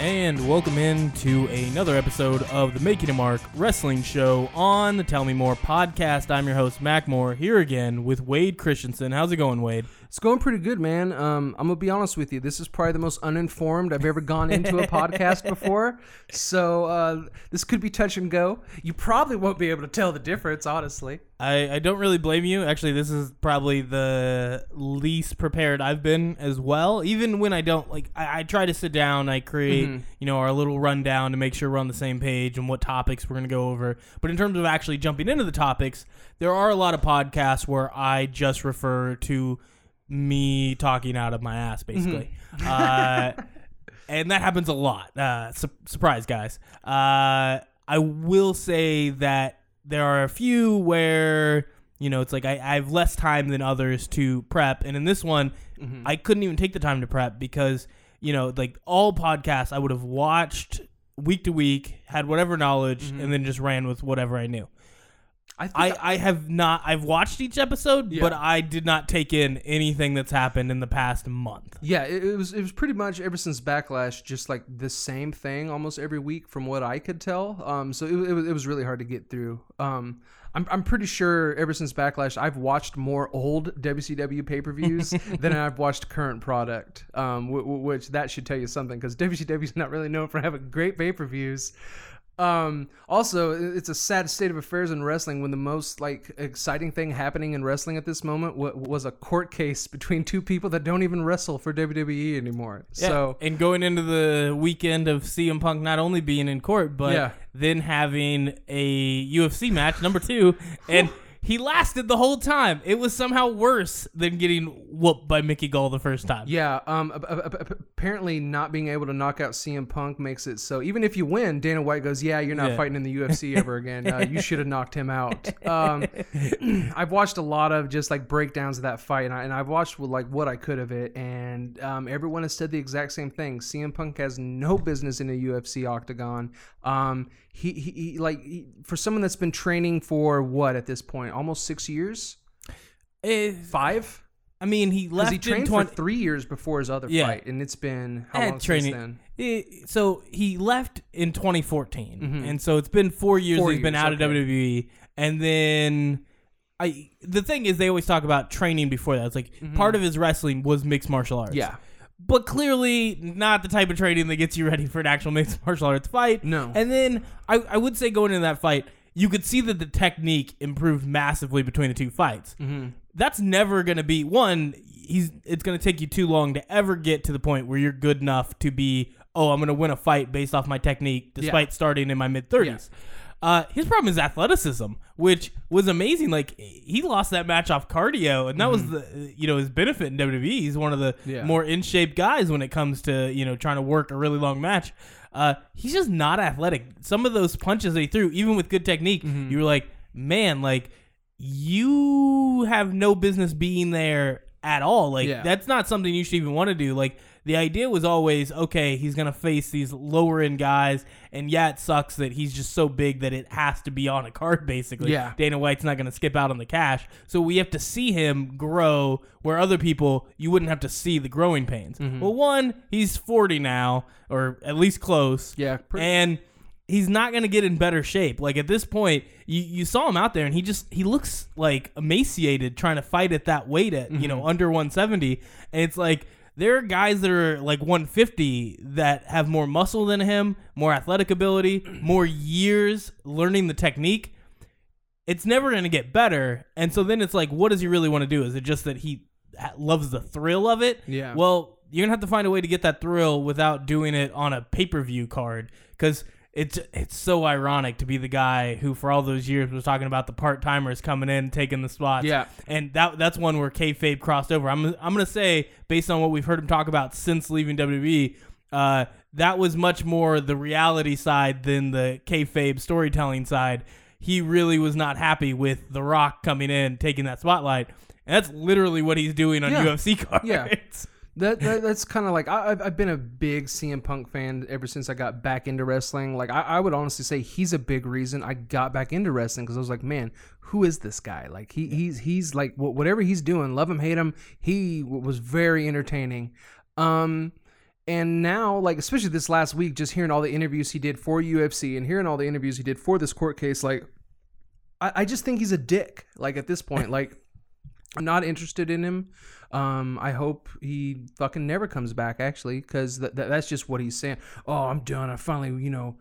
and welcome in to another episode of the Making a Mark Wrestling Show on the Tell Me More podcast. I'm your host, Mac Moore, here again with Wade Christensen. How's it going, Wade? It's going pretty good, man. Um, I'm gonna be honest with you. This is probably the most uninformed I've ever gone into a podcast before. So uh, this could be touch and go. You probably won't be able to tell the difference, honestly. I, I don't really blame you. Actually, this is probably the least prepared I've been as well. Even when I don't like, I, I try to sit down. I create, Mhm. you know, our little rundown to make sure we're on the same page and what topics we're going to go over. But in terms of actually jumping into the topics, there are a lot of podcasts where I just refer to me talking out of my ass, basically. uh, and that happens a lot. Uh, su- surprise, guys. Uh, I will say that there are a few where you know it's like I, I have less time than others to prep, and in this one, Mm-hmm. I couldn't even take the time to prep because you know like all podcasts I would have watched week to week, had whatever knowledge, and then just ran with whatever I knew. I I, I have not I've watched each episode, Yeah. but I did not take in anything that's happened in the past month. Yeah, it, it was it was pretty much ever since Backlash, just like the same thing almost every week, from what I could tell. Um, so it, it, was, it was really hard to get through. Um, I'm I'm pretty sure ever since Backlash, I've watched more old WCW pay per views than I've watched current product. Um, w- w- which that should tell you something because WCW is not really known for having great pay per views. Um, also, it's a sad state of affairs in wrestling when the most like exciting thing happening in wrestling at this moment wa- was a court case between two people that don't even wrestle for WWE anymore. Yeah. So and going into the weekend of CM Punk not only being in court, but Yeah. then having a UFC match number two, and he lasted the whole time. It was somehow worse than getting whooped by Mickey Gall the first time. yeah, um, apparently not being able to knock out CM Punk makes it so even if you win, Dana White goes, "Yeah, you're not Yeah. fighting in the UFC ever again. Uh, you should have knocked him out." Um, I've watched a lot of just like breakdowns of that fight, and, I, and I've watched with like what I could of it, and um, everyone has said the exact same thing. CM Punk has no business in a UFC octagon. Um, he, he, he like he, for someone that's been training for what at this point, almost six years, Eh, five. I mean, he left he in trained 20 for three years before his other Yeah. fight, and it's been how long training. since then? So he left in 2014, Mhm. and so it's been four years Four he's been years, out of. WWE, and then. I, the thing is, they always talk about training before that. It's like part of his wrestling was mixed martial arts. Mm-hmm. Yeah. But clearly not the type of training that gets you ready for an actual mixed martial arts fight. No. And then I, I would say going into that fight, you could see that the technique improved massively between the two fights. Mm-hmm. That's never going to be one. He's it's going to take you too long to ever get to the point where you're good enough to be. Oh, I'm going to win a fight based off my technique, despite starting in my mid 30s. Uh, his problem is athleticism, which was amazing. Like he lost that match off cardio, and that was the you know his benefit in WWE. He's one of the Mm-hmm. Yeah. more in shape guys when it comes to you know trying to work a really long match. Uh, he's just not athletic. Some of those punches that he threw, even with good technique, Mm-hmm. you were like, man, like you have no business being there at all. Like Yeah. that's not something you should even want to do. Like the idea was always, okay, he's gonna face these lower end guys, and yeah, it sucks that he's just so big that it has to be on a card. Basically, Yeah. Dana White's not gonna skip out on the cash, so we have to see him grow where other people you wouldn't have to see the growing pains. Mm-hmm. Well, one, he's forty now, or at least close. Yeah, pretty- and he's not going to get in better shape. Like at this point, you, you saw him out there and he just he looks like emaciated trying to fight at that weight at, you know, under 170. And it's like there are guys that are like 150 that have more muscle than him, more athletic ability, more years learning the technique. It's never going to get better. And so then it's like what does he really want to do? Is it just that he loves the thrill of it? Yeah. Well, you're gonna have to find a way to get that thrill without doing it on a pay per view card because it's it's so ironic to be the guy who for all those years was talking about the part timers coming in taking the spots. Yeah. and that that's one where kayfabe crossed over. I'm I'm gonna say based on what we've heard him talk about since leaving WWE. Uh, that was much more the reality side than the kayfabe storytelling side. He really was not happy with The Rock coming in, taking that spotlight, and that's literally what he's doing on Yeah. UFC cards. Yeah. That, that that's kind of like I, I've, I've been a big CM Punk fan ever since I got back into wrestling. Like I, I would honestly say he's a big reason I got back into wrestling because I was like, man, who is this guy? Like he he's he's like whatever he's doing, love him hate him, he was very entertaining. Um, And now, like especially this last week, just hearing all the interviews he did for UFC and hearing all the interviews he did for this court case, like I, I just think he's a dick. Like at this point, like I'm not interested in him. Um, I hope he fucking never comes back. Actually, because th- th- that's just what he's saying. Oh, I'm done. I finally, you know,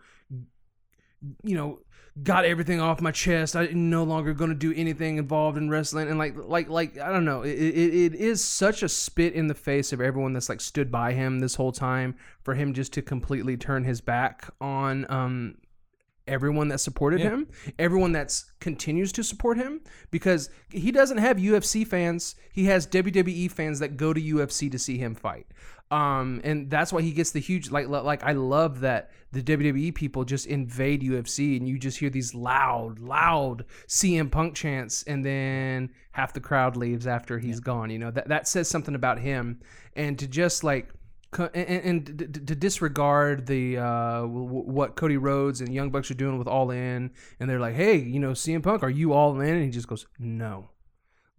you know, got everything off my chest. I'm no longer going to do anything involved in wrestling. And like, like, like, I don't know. It, it, it is such a spit in the face of everyone that's like stood by him this whole time for him just to completely turn his back on um everyone that supported Yeah. him, everyone that's continues to support him because he doesn't have UFC fans. He has WWE fans that go to UFC to see him fight. Um, and that's why he gets the huge like like I love that the WWE people just invade UFC and you just hear these loud, loud CM Punk chants, and then half the crowd leaves after he's gone. You know that that says something about him, and to just like and, and to disregard the uh, what Cody Rhodes and Young Bucks are doing with All In, and they're like, "Hey, you know, CM Punk, are you all in?" And he just goes, "No."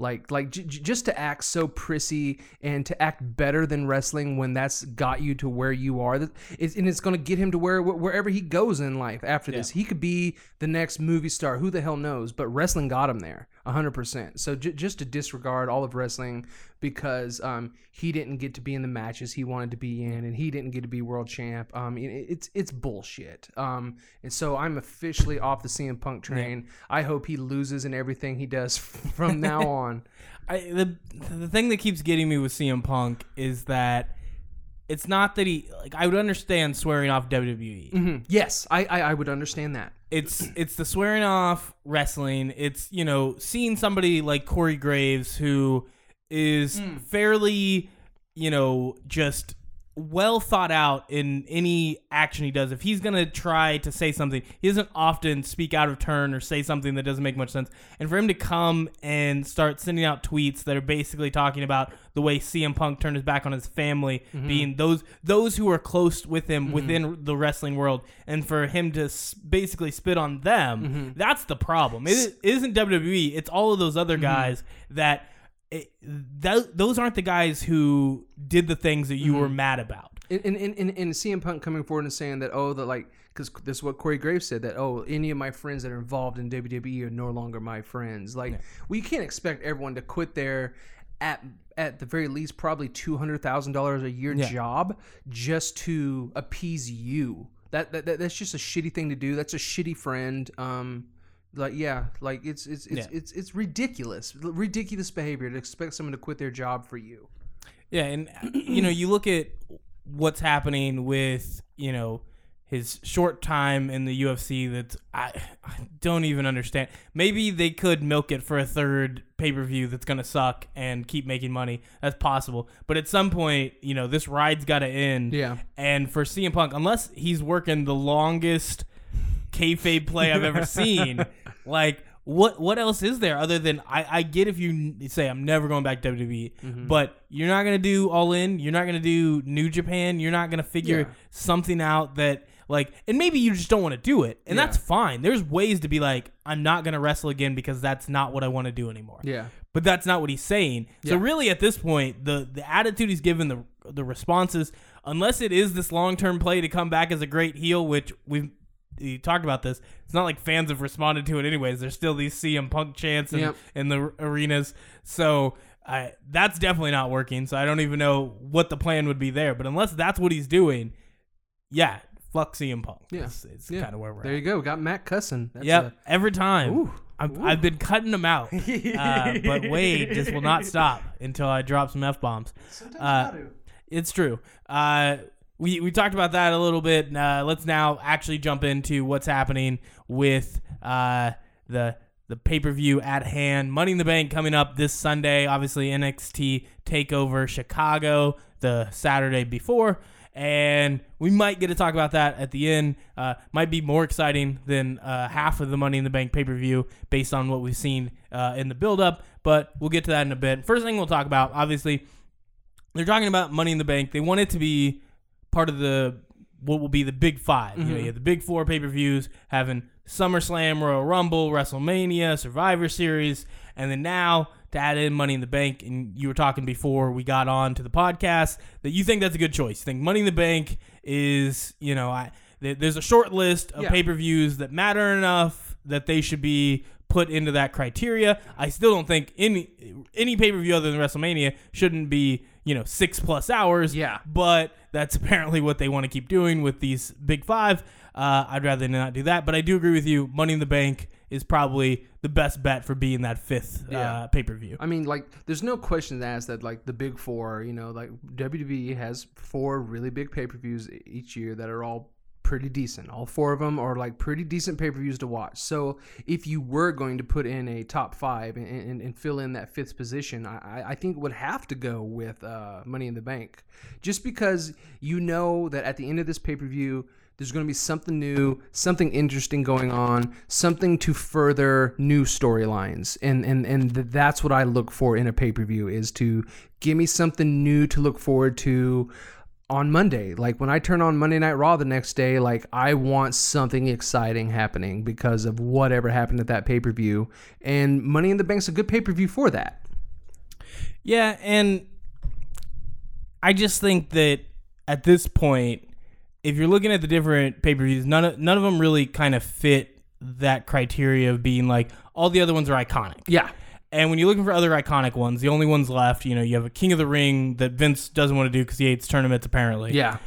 Like, like j- just to act so prissy and to act better than wrestling when that's got you to where you are, that it's, and it's going to get him to where wherever he goes in life after this. He could be the next movie star. Who the hell knows? But wrestling got him there, hundred percent. So j- just to disregard all of wrestling because um, he didn't get to be in the matches he wanted to be in, and he didn't get to be world champ. Um, it- it's it's bullshit. Um, and so I'm officially off the CM Punk train. I hope he loses in everything he does from now on. I, the the thing that keeps getting me with CM Punk is that it's not that he like I would understand swearing off WWE. Mhm. Yes, I, I I would understand that. It's it's the swearing off wrestling. It's you know seeing somebody like Corey Graves who is hmm. fairly you know just well thought out in any action he does. If he's gonna try to say something, he doesn't often speak out of turn or say something that doesn't make much sense. And for him to come and start sending out tweets that are basically talking about the way CM Punk turned his back on his family, mm-hmm. being those those who are close with him mm-hmm. within the wrestling world, and for him to s- basically spit on them, mm-hmm. that's the problem. It, it isn't WWE. It's all of those other guys that. It, that, those aren't the guys who did the things that you were mad about. And and, and, and CM Punk coming forward and saying that oh the like because this is what Corey Graves said that oh any of my friends that are involved in WWE are no longer my friends. Like well you can't expect everyone to quit their at at the very least probably two hundred thousand dollars a year Yeah. job just to appease you. That, that, that that's just a shitty thing to do. That's a shitty friend. Um, like yeah, like it's it's it's Yeah. it's, it's ridiculous, ridiculous behavior to expect someone to quit their job for you. Yeah, and you know, you look at what's happening with you know his short time in the UFC. That I, I don't even understand. Maybe they could milk it for a third pay per view that's gonna suck and keep making money. That's possible. But at some point, you know, this ride's got to end. Yeah. And for CM Punk, unless he's working the longest kayfabe play I've ever seen, like what what else is there other than I, I get if you say I'm never going back to WWE, Mm-hmm. but you're not gonna do All In, you're not gonna do New Japan, you're not gonna figure Yeah. something out that like, and maybe you just don't want to do it, and Yeah. that's fine. There's ways to be like, I'm not gonna wrestle again because that's not what I want to do anymore. Yeah. But that's not what he's saying. So really, at this point, the the attitude he's given, the the responses, unless it is this long term play to come back as a great heel, which we've you talked about this. It's not like fans have responded to it anyways. There's still these CM Punk chants in, Yep. in the arenas. So I, that's definitely not working. So I don't even know what the plan would be there. But unless that's what he's doing, yeah, fuck CM Punk. Yeah. It's, it's Yeah. kind of where we're There at. you go. Got Matt cussing. That's Yep, every time. Ooh, I've, ooh. I've been cutting them out, uh, but Wade just will not stop until I drop some f bombs. Sometimes Uh, it's true. Uh, we we talked about that a little bit. Uh, let's now actually jump into what's happening with uh, the the pay per view at hand. Money in the Bank coming up this Sunday. Obviously NXT Takeover Chicago the Saturday before. And we might get to talk about that at the end. Uh, might be more exciting than uh, half of the Money in the Bank pay per view based on what we've seen uh, in the build up. But we'll get to that in a bit. First thing we'll talk about, obviously, they're talking about Money in the Bank. They want it to be part of the what will be the big 5 You know, mm-hmm. you have the big four pay per views, having SummerSlam, Royal Rumble, WrestleMania, Survivor Series, and then now to add in Money in the Bank, and you were talking before we got on to the podcast that you think that's a good choice. You think Money in the Bank is, you know, I, th- there's a short list of Yeah. pay per views that matter enough that they should be put into that criteria. I still don't think any any pay per view other than WrestleMania shouldn't be, you know, six plus hours. Yeah. But that's apparently what they want to keep doing with these big five. Uh, I'd rather not do that. But I do agree with you. Money in the Bank is probably the best bet for being that fifth Yeah. uh, pay per view. I mean, like, there's no question to ask that, like, the big four, you know, like, WWE has four really big pay per views each year that are all pretty decent. All four of them are, like, pretty decent pay per views to watch. So, if you were going to put in a top five and, and, and fill in that fifth position, I, I- think it would have to go with uh, Money in the Bank. Just because you know that at the end of this pay per view, there's going to be something new, something interesting going on, something to further new storylines, and and and that's what I look for in a pay per view is to give me something new to look forward to on Monday. Like when I turn on Monday Night Raw the next day, like I want something exciting happening because of whatever happened at that pay per view, and Money in the Bank's a good pay per view for that. Yeah, and I just think that at this point, if you're looking at the different pay per views, none of none of them really kind of fit that criteria of being like all the other ones are iconic. Yeah. And when you're looking for other iconic ones, the only ones left, you know, you have a King of the Ring that Vince doesn't want to do because he hates tournaments. Apparently, Yeah.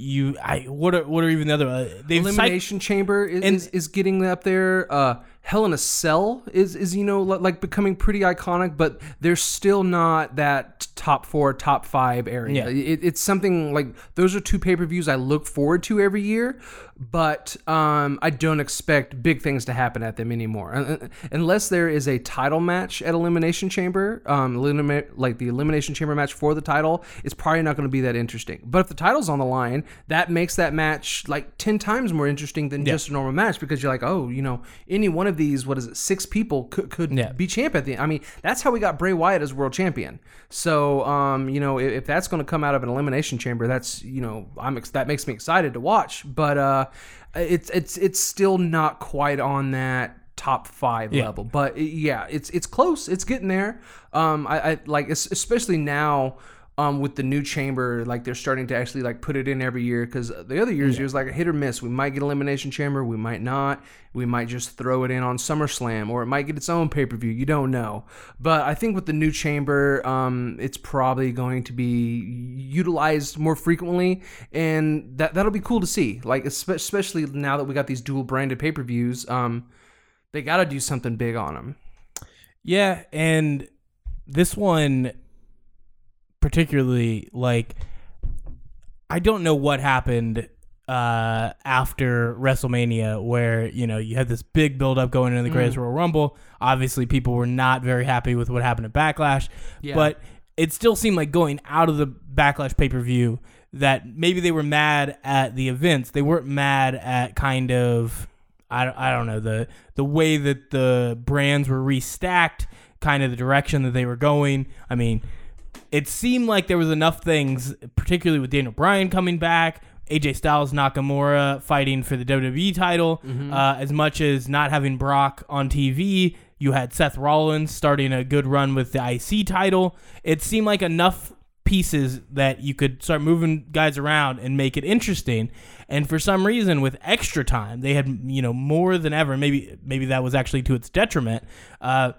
You, I, what are what are even the other? Uh, Elimination Chamber is, And- is, is getting up there. Uh, Hell in a Cell is is you know like becoming pretty iconic, but they're still not that top four, top five area. Yeah. It, it's something like those are two pay per views I look forward to every year, but um, I don't expect big things to happen at them anymore, unless there is a title match at Elimination Chamber. Um, like the Elimination Chamber match for the title is probably not going to be that interesting. But if the title's on the line, that makes that match like ten times more interesting than just a normal match because you're like, oh, you know, any one of these, what is it, six people could could Yeah. be champ at the end. I mean, that's how we got Bray Wyatt as world champion. So, um, you know, if, if that's going to come out of an elimination chamber, that's you know, I'm ex- that makes me excited to watch. But uh, it's it's it's still not quite on that top five Yeah. level. But yeah, it's it's close. It's getting there. Um, I, I like especially now. Um, with the new chamber, like they're starting to actually like put it in every year because the other years it was like a hit or miss. We might get elimination chamber, we might not. We might just throw it in on SummerSlam, or it might get its own pay per view. You don't know. But I think with the new chamber, um, it's probably going to be utilized more frequently, and that that'll be cool to see. Like especially now that we got these dual branded pay per views, um, they got to do something big on them. Yeah, and this one particularly like I don't know what happened uh after WrestleMania where, you know, you had this big build up going into the Greatest Royal Rumble. Obviously people were not very happy with what happened at Backlash, Yeah. but it still seemed like going out of the Backlash pay-per-view that maybe they were mad at the events. They weren't mad at kind of I don't, I don't know the the way that the brands were restacked, kind of the direction that they were going. I mean, it seemed like there was enough things, particularly with Daniel Bryan coming back, AJ Styles, Nakamura fighting for the WWE title, uh, as much as not having Brock on TV. You had Seth Rollins starting a good run with the IC title. It seemed like enough pieces that you could start moving guys around and make it interesting. And for some reason, with extra time, they had you know more than ever. Maybe maybe that was actually to its detriment. Uh,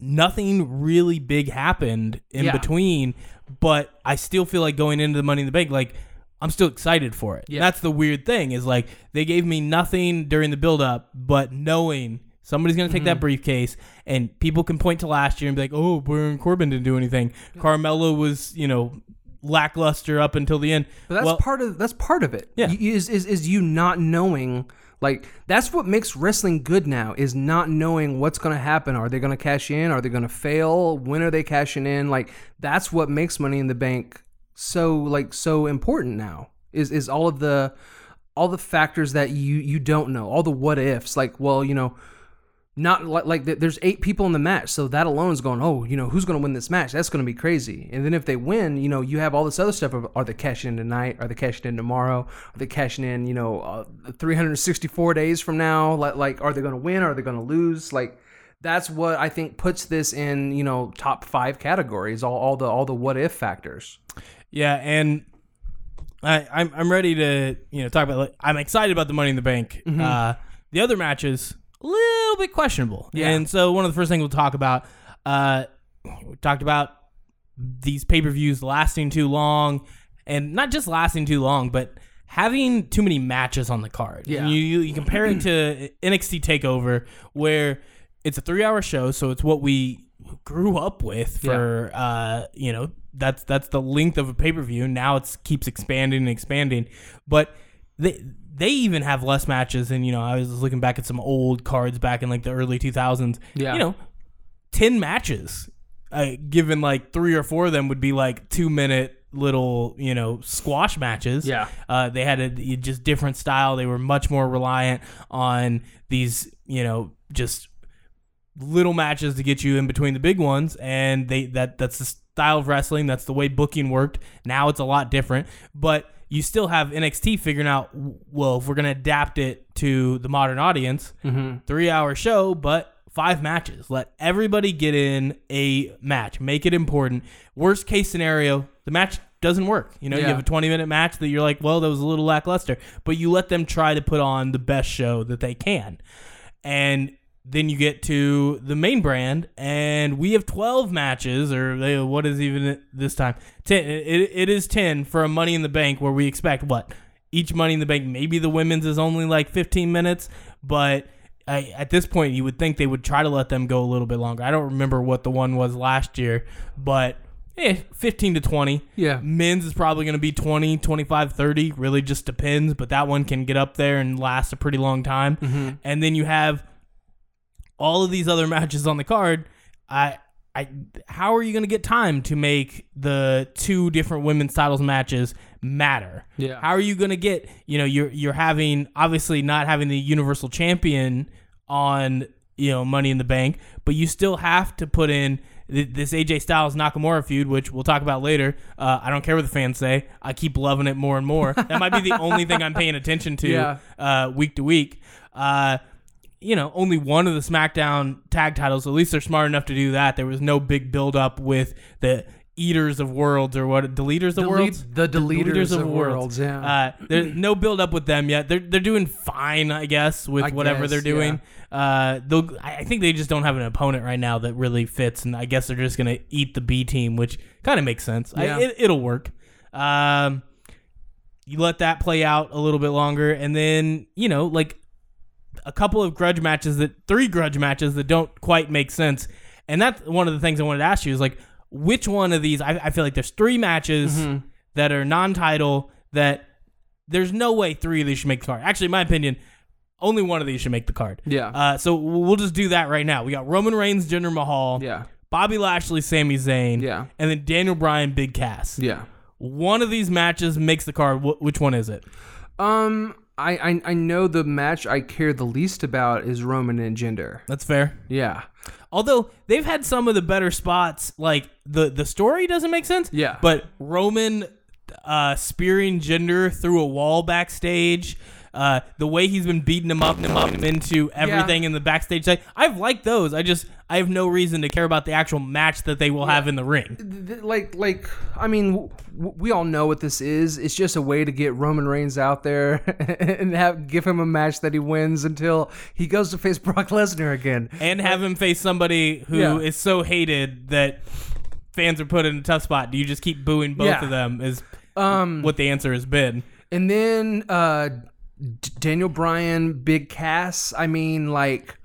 nothing really big happened in Yeah. between, but I still feel like going into the Money in the Bank, like I'm still excited for it. Yeah. That's the weird thing is like they gave me nothing during the build up, but knowing somebody's gonna take Mm-hmm. that briefcase and people can point to last year and be like, oh, Baron Corbin didn't do anything. Carmella was, you know, lackluster up until the end. But that's well, part of that's part of it. Yeah. Is, is is you not knowing like that's what makes wrestling good now is not knowing what's going to happen. Are they going to cash in? Are they going to fail? When are they cashing in? Like that's what makes money in the bank so like so important now. Is is all of the all the factors that you you don't know, all the what ifs. Like, well, you know, not like, like there's eight people in the match, so that alone is going. Oh, you know, who's going to win this match? That's going to be crazy. And then if they win, you know, you have all this other stuff. Of, are they cashing in tonight? Are they cashing in tomorrow? Are they cashing in? You know, uh, 364 days from now? Like, like are they going to win? Are they going to lose? Like, that's what I think puts this in you know top five categories. All all the all the what if factors. Yeah, and I, I'm I'm ready to you know talk about. Like, I'm excited about the Money in the Bank. Mm-hmm. Uh, the other matches little bit questionable. Yeah. and so one of the first things we'll talk about. Uh, we talked about these pay per views lasting too long, and not just lasting too long, but having too many matches on the card. Yeah. And you, you you compare it to NXT Takeover, where it's a three hour show, so it's what we grew up with for uh you know that's that's the length of a pay per view. Now it keeps expanding and expanding, but they they even have less matches. And you know, I was looking back at some old cards back in like the early two thousands. Yeah. you know, ten matches. Uh, given like three or four of them would be like two minute little you know squash matches. Yeah. uh, they had a just different style. They were much more reliant on these you know just little matches to get you in between the big ones and they that that's the style of wrestling that's the way booking worked now it's a lot different but you still have NXT figuring out well if we're going to adapt it to the modern audience mm-hmm. 3 hour show but five matches. Let everybody get in a match. Make it important. Worst case scenario the match doesn't work. You know you have a 20 minute match that you're like well that was a little lackluster. But you let them try to put on the best show that they can. And then you get to the main brand, and we have 12 matches, or they, what is even this time? 10. It, it is 10 for a Money in the Bank, where we expect what? Each Money in the Bank, maybe the women's is only like 15 minutes, but I, at this point, you would think they would try to let them go a little bit longer. I don't remember what the one was last year, but eh, 15 to 20. Yeah. Men's is probably going to be 20, 25, 30. Really just depends, but that one can get up there and last a pretty long time. And then you have all of these other matches on the card. I I how are you going to get time to make the two different women's titles matches matter? Yeah. How are you going to get, you know, you're you're having obviously not having the universal champion on, you know, Money in the Bank, but you still have to put in this AJ Styles Nakamura feud, which we'll talk about later. Uh, I don't care what the fans say. I keep loving it more and more. That might be the only thing I'm paying attention to Yeah. uh, week to week. Uh, you know, only one of the SmackDown tag titles. At least they're smart enough to do that. There was no big build up with the Eaters of Worlds or what? Deleters of Delete- Worlds? the Deleters of Worlds, yeah. Uh, there's no build up with them yet. They're they're doing fine, I guess, with I whatever guess, they're doing. Uh, they'll, I I think they just don't have an opponent right now that really fits, and I guess they're just gonna eat the B team, which kind of makes sense. I, Yeah. it, it'll work. Um, you let that play out a little bit longer, and then you know, like a couple of grudge matches that three grudge matches that don't quite make sense. And that's one of the things I wanted to ask you is like, which one of these? I, I feel like there's three matches Mm-hmm. that are non-title that there's no way three of these should make the card. Actually, in my opinion, only one of these should make the card. Yeah. Uh, so we'll just do that right now. We got Roman Reigns, Jinder Mahal, Yeah. Bobby Lashley, Sami Zayn, Yeah. and then Daniel Bryan, Big Cass. Yeah. One of these matches makes the card. Wh- which one is it? Um, I, I I know the match I care the least about is Roman and Jinder. That's fair. Yeah. Although they've had some of the better spots, like the the story doesn't make sense. Yeah. But Roman uh, spearing Jinder through a wall backstage, uh, the way he's been beating him up and him up him into everything in the backstage side, I've liked those. I just I have no reason to care about the actual match that they will have in the ring. Th- th- like like I mean w- w- we all know what this is. It's just a way to get Roman Reigns out there and have give him a match that he wins until he goes to face Brock Lesnar again. And have him face somebody who is Yeah. so hated that fans are put in a tough spot. Do you just keep booing both Yeah. of them? Is Um what the answer has been. and then uh D- Daniel Bryan, Big Cass. I mean like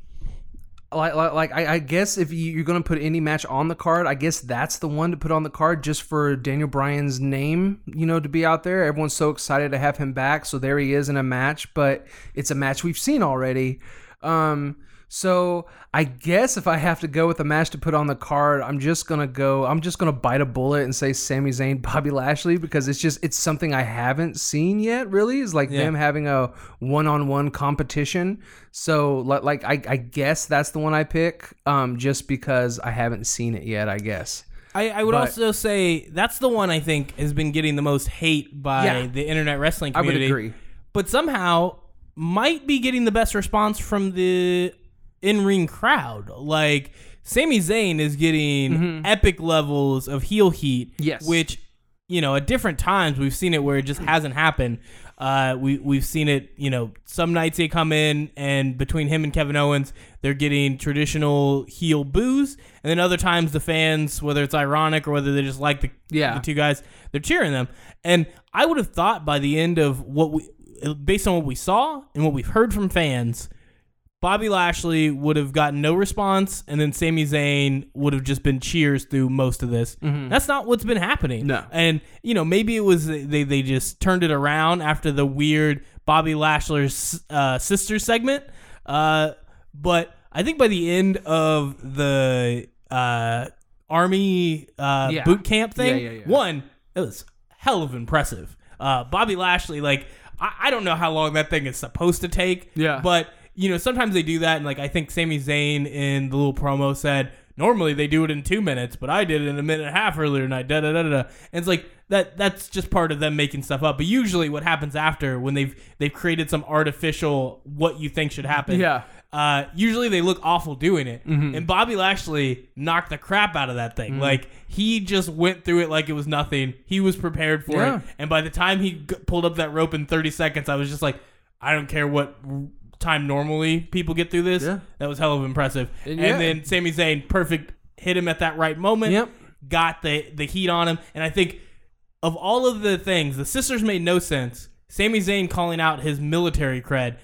like, like, like I, I guess if you, you're gonna put any match on the card, I guess that's the one to put on the card just for Daniel Bryan's name, you know, to be out there. Everyone's so excited to have him back, so there he is in a match, but it's a match we've seen already. Um, so I guess if I have to go with a match to put on the card, I'm just gonna go. I'm just gonna bite a bullet and say Sami Zayn, Bobby Lashley because it's just it's something I haven't seen yet. Really, is like them having a one-on-one competition. So li- like I, I guess that's the one I pick, um, just because I haven't seen it yet. I guess. I, I would But- also say that's the one I think has been getting the most hate by Yeah. the internet wrestling community. I would agree. But somehow might be getting the best response from the in ring crowd. Like Sami Zayn is getting epic levels of heel heat. Mm-hmm. Yes. Which, you know, at different times we've seen it where it just hasn't happened. Uh, we we've seen it, you know, some nights they come in and between him and Kevin Owens, they're getting traditional heel boos, and then other times the fans, whether it's ironic or whether they just like the, Yeah. the two guys, they're cheering them. And I would have thought by the end of what we, based on what we saw and what we've heard from fans, Bobby Lashley would have gotten no response, and then Sami Zayn would have just been cheers through most of this. That's not what's been happening. Mm-hmm. No. And, you know, maybe it was they, they just turned it around after the weird Bobby Lashley's uh, sister segment. Uh, but I think by the end of the uh, Army uh, Yeah. boot camp thing, Yeah, yeah, yeah. one, it was hell of impressive. Uh, Bobby Lashley, like, I, I don't know how long that thing is supposed to take. Yeah. But, you know, sometimes they do that. And, like, I think Sami Zayn in the little promo said, normally they do it in two minutes, but I did it in a minute and a half earlier tonight. Da da da da. da. And it's like, that that's just part of them making stuff up. But usually what happens after when they've they've created some artificial what you think should happen. Yeah. Uh, usually they look awful doing it. And Bobby Lashley knocked the crap out of that thing. Like he just went through it like it was nothing. He was prepared for Yeah. it. And by the time he g- pulled up that rope in 30 seconds, I was just like, I don't care what time normally people get through this. Yeah. That was hell of impressive. And And, yeah. then Sami Zayn, perfect, hit him at that right moment. Yep. Got the the heat on him. And I think of all of the things, the sisters made no sense. Sami Zayn calling out his military cred,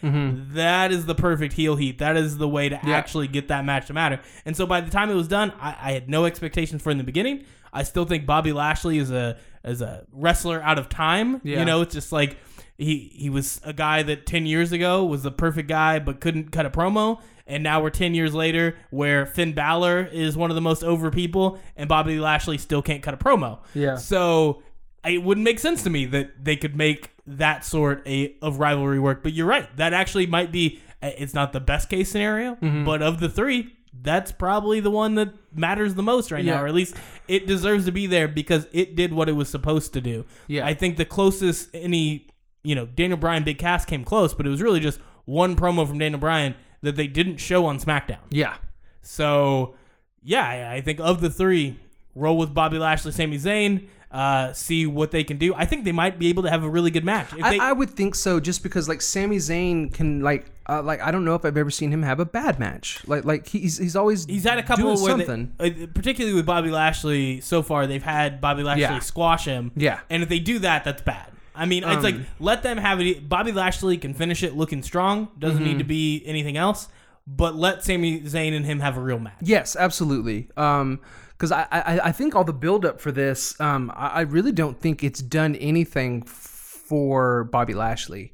that is the perfect heel heat. That is the way to Mm-hmm. Yeah. actually get that match to matter. And so by the time it was done, I, I had no expectations for in the beginning. I still think Bobby Lashley is a as a wrestler out of time. Yeah. You know, it's just like he he was a guy that ten years ago was the perfect guy but couldn't cut a promo. And now we're ten years later where Finn Balor is one of the most over people and Bobby Lashley still can't cut a promo. Yeah. So it wouldn't make sense to me that they could make that sort a, of rivalry work. But you're right. That actually might be. It's not the best case scenario, Mm-hmm. but of the three, that's probably the one that matters the most right Yeah. now, or at least it deserves to be there because it did what it was supposed to do. Yeah. I think the closest any, you know, Daniel Bryan Big Cass came close, but it was really just one promo from Daniel Bryan that they didn't show on SmackDown. Yeah. So, yeah, I- think of the three, roll with Bobby Lashley, Sami Zayn, uh, see what they can do. I think they might be able to have a really good match. If I, they, I would think so, just because like Sami Zayn can like uh, like I don't know if I've ever seen him have a bad match. Like like he's he's always he's had a couple doing where, they, something. uh, particularly with Bobby Lashley, so far they've had Bobby Lashley Yeah. squash him. Yeah. and if they do that, that's bad. I mean, it's like Um, let them have it. Bobby Lashley can finish it looking strong. Doesn't need to Mm-hmm. be anything else. But let Sami Zayn and him have a real match. Yes, absolutely. Um, because I, I I think all the build up for this, um, I, I really don't think it's done anything for Bobby Lashley.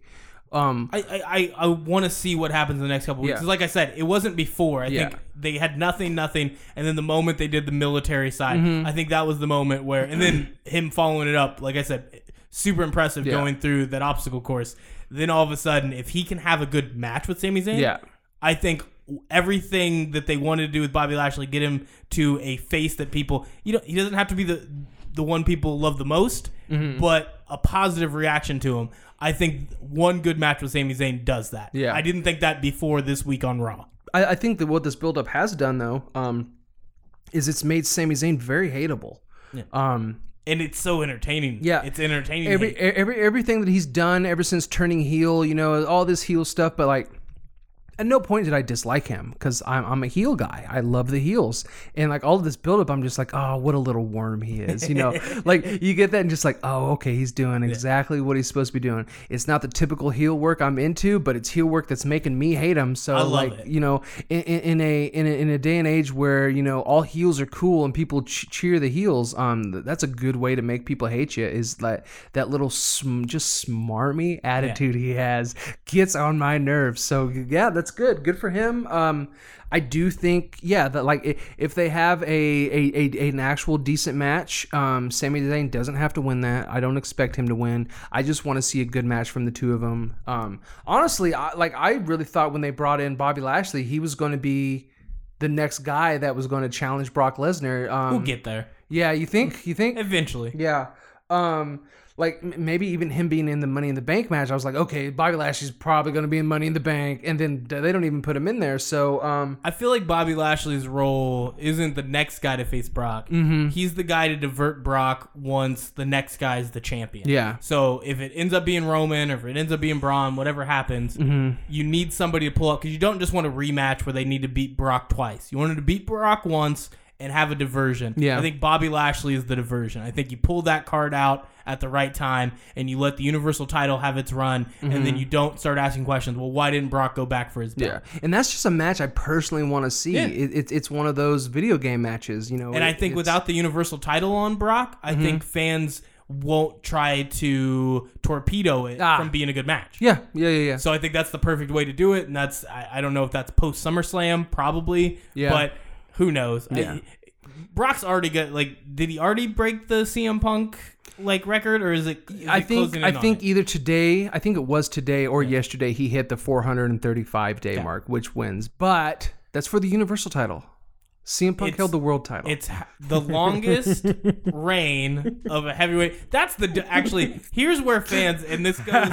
Um, I I, I, I want to see what happens in the next couple weeks. Yeah. like I said, it wasn't before. I Yeah. think they had nothing, nothing, and then the moment they did the military side, Mm-hmm. I think that was the moment where, and then him following it up, like I said, super impressive Yeah. going through that obstacle course. Then all of a sudden, if he can have a good match with Sami Zayn, Yeah. I think everything that they wanted to do with Bobby Lashley, get him to a face that people, you know, he doesn't have to be the the one people love the most, Mm-hmm. but a positive reaction to him. I think one good match with Sami Zayn does that. Yeah. I didn't think that before this week on Raw. I, I think that what this build up has done though, um, is it's made Sami Zayn very hateable. Yeah. Um, And it's so entertaining. Yeah. It's entertaining. every every everything that he's done ever since turning heel, you know, all this heel stuff, but like at no point did I dislike him because I'm, I'm a heel guy. I love the heels. And like all of this buildup, I'm just like, oh, what a little worm he is. You know, like you get that and just like, oh, okay, he's doing exactly what he's supposed to be doing. It's not the typical heel work I'm into, but it's heel work that's making me hate him. So like, it. you know, in, in, a in a in a day and age where you know all heels are cool and people ch- cheer the heels, um, that's a good way to make people hate you. Is that that little sm- just smarmy attitude he has gets on my nerves. So yeah, that's good. Good for him. Um, I do think yeah that like if they have a, a, a an actual decent match, um, Sami Zayn doesn't have to win that. I don't expect him to win. I just want to see a good match from the two of them. Um, honestly, I, like I really thought when they brought in Bobby Lashley, he was going to be the next guy that was going to challenge Brock Lesnar. Um, we'll get there yeah, you think? You think? eventually. Yeah. Um like maybe even him being in the Money in the Bank match, I was like, okay, Bobby Lashley's probably going to be in Money in the Bank, and then they don't even put him in there. So um, I feel like Bobby Lashley's role isn't the next guy to face Brock. Mm-hmm. He's the guy to divert Brock once the next guy is the champion. Yeah. So if it ends up being Roman or if it ends up being Braun, whatever happens, Mm-hmm. you need somebody to pull up because you don't just want a rematch where they need to beat Brock twice. You wanted to beat Brock once and have a diversion. Yeah. I think Bobby Lashley is the diversion. I think you pull that card out at the right time and you let the Universal title have its run and Mm-hmm. then you don't start asking questions. Well, why didn't Brock go back for his belt? yeah, and that's just a match I personally want to see. Yeah. It, it, it's one of those video game matches, you know. And I think without the Universal title on Brock, I think fans won't try to torpedo it Ah. from being a good match. yeah, yeah, yeah, yeah. So I think that's the perfect way to do it, and that's I, I don't know if that's post SummerSlam, probably, Yeah. but who knows? I- Brock's already got like, did he already break the CM Punk like record, or is it? is I it think I think it? either today, I think it was today or yesterday, he hit the 435 day Yeah. mark, which wins. But that's for the Universal title. CM Punk It's- held the world title. It's ha- the longest reign of a heavyweight. That's the actually. Here's where fans, and this goes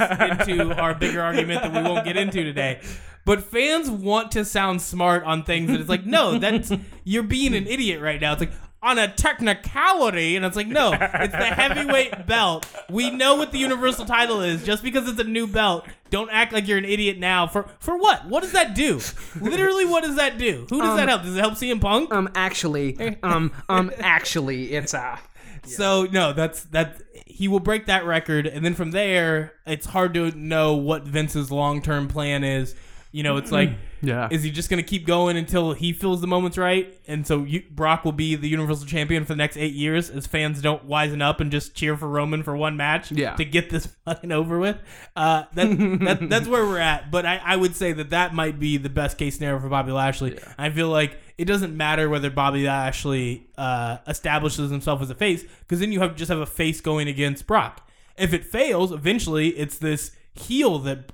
into our bigger argument that we won't get into today. But fans want to sound smart on things and it's like, no, that's you're being an idiot right now. It's like on a technicality, and it's like, no, it's the heavyweight belt. We know what the universal title is. Just because it's a new belt, don't act like you're an idiot now. For for what? What does that do? Literally, what does that do? Who does that help? Does it help CM Punk? um actually um um actually it's uh So no, that's that he will break that record, and then from there, it's hard to know what Vince's long term plan is. You know, it's like, Yeah. is he just gonna keep going until he feels the moment's right? And so you, Brock will be the Universal Champion for the next eight years, as fans don't wisen up and just cheer for Roman for one match Yeah. to get this fucking over with. Uh, that, that that's where we're at. But I, I would say that that might be the best case scenario for Bobby Lashley. I feel like it doesn't matter whether Bobby Lashley uh, establishes himself as a face, because then you have just have a face going against Brock. If it fails, eventually it's this heel that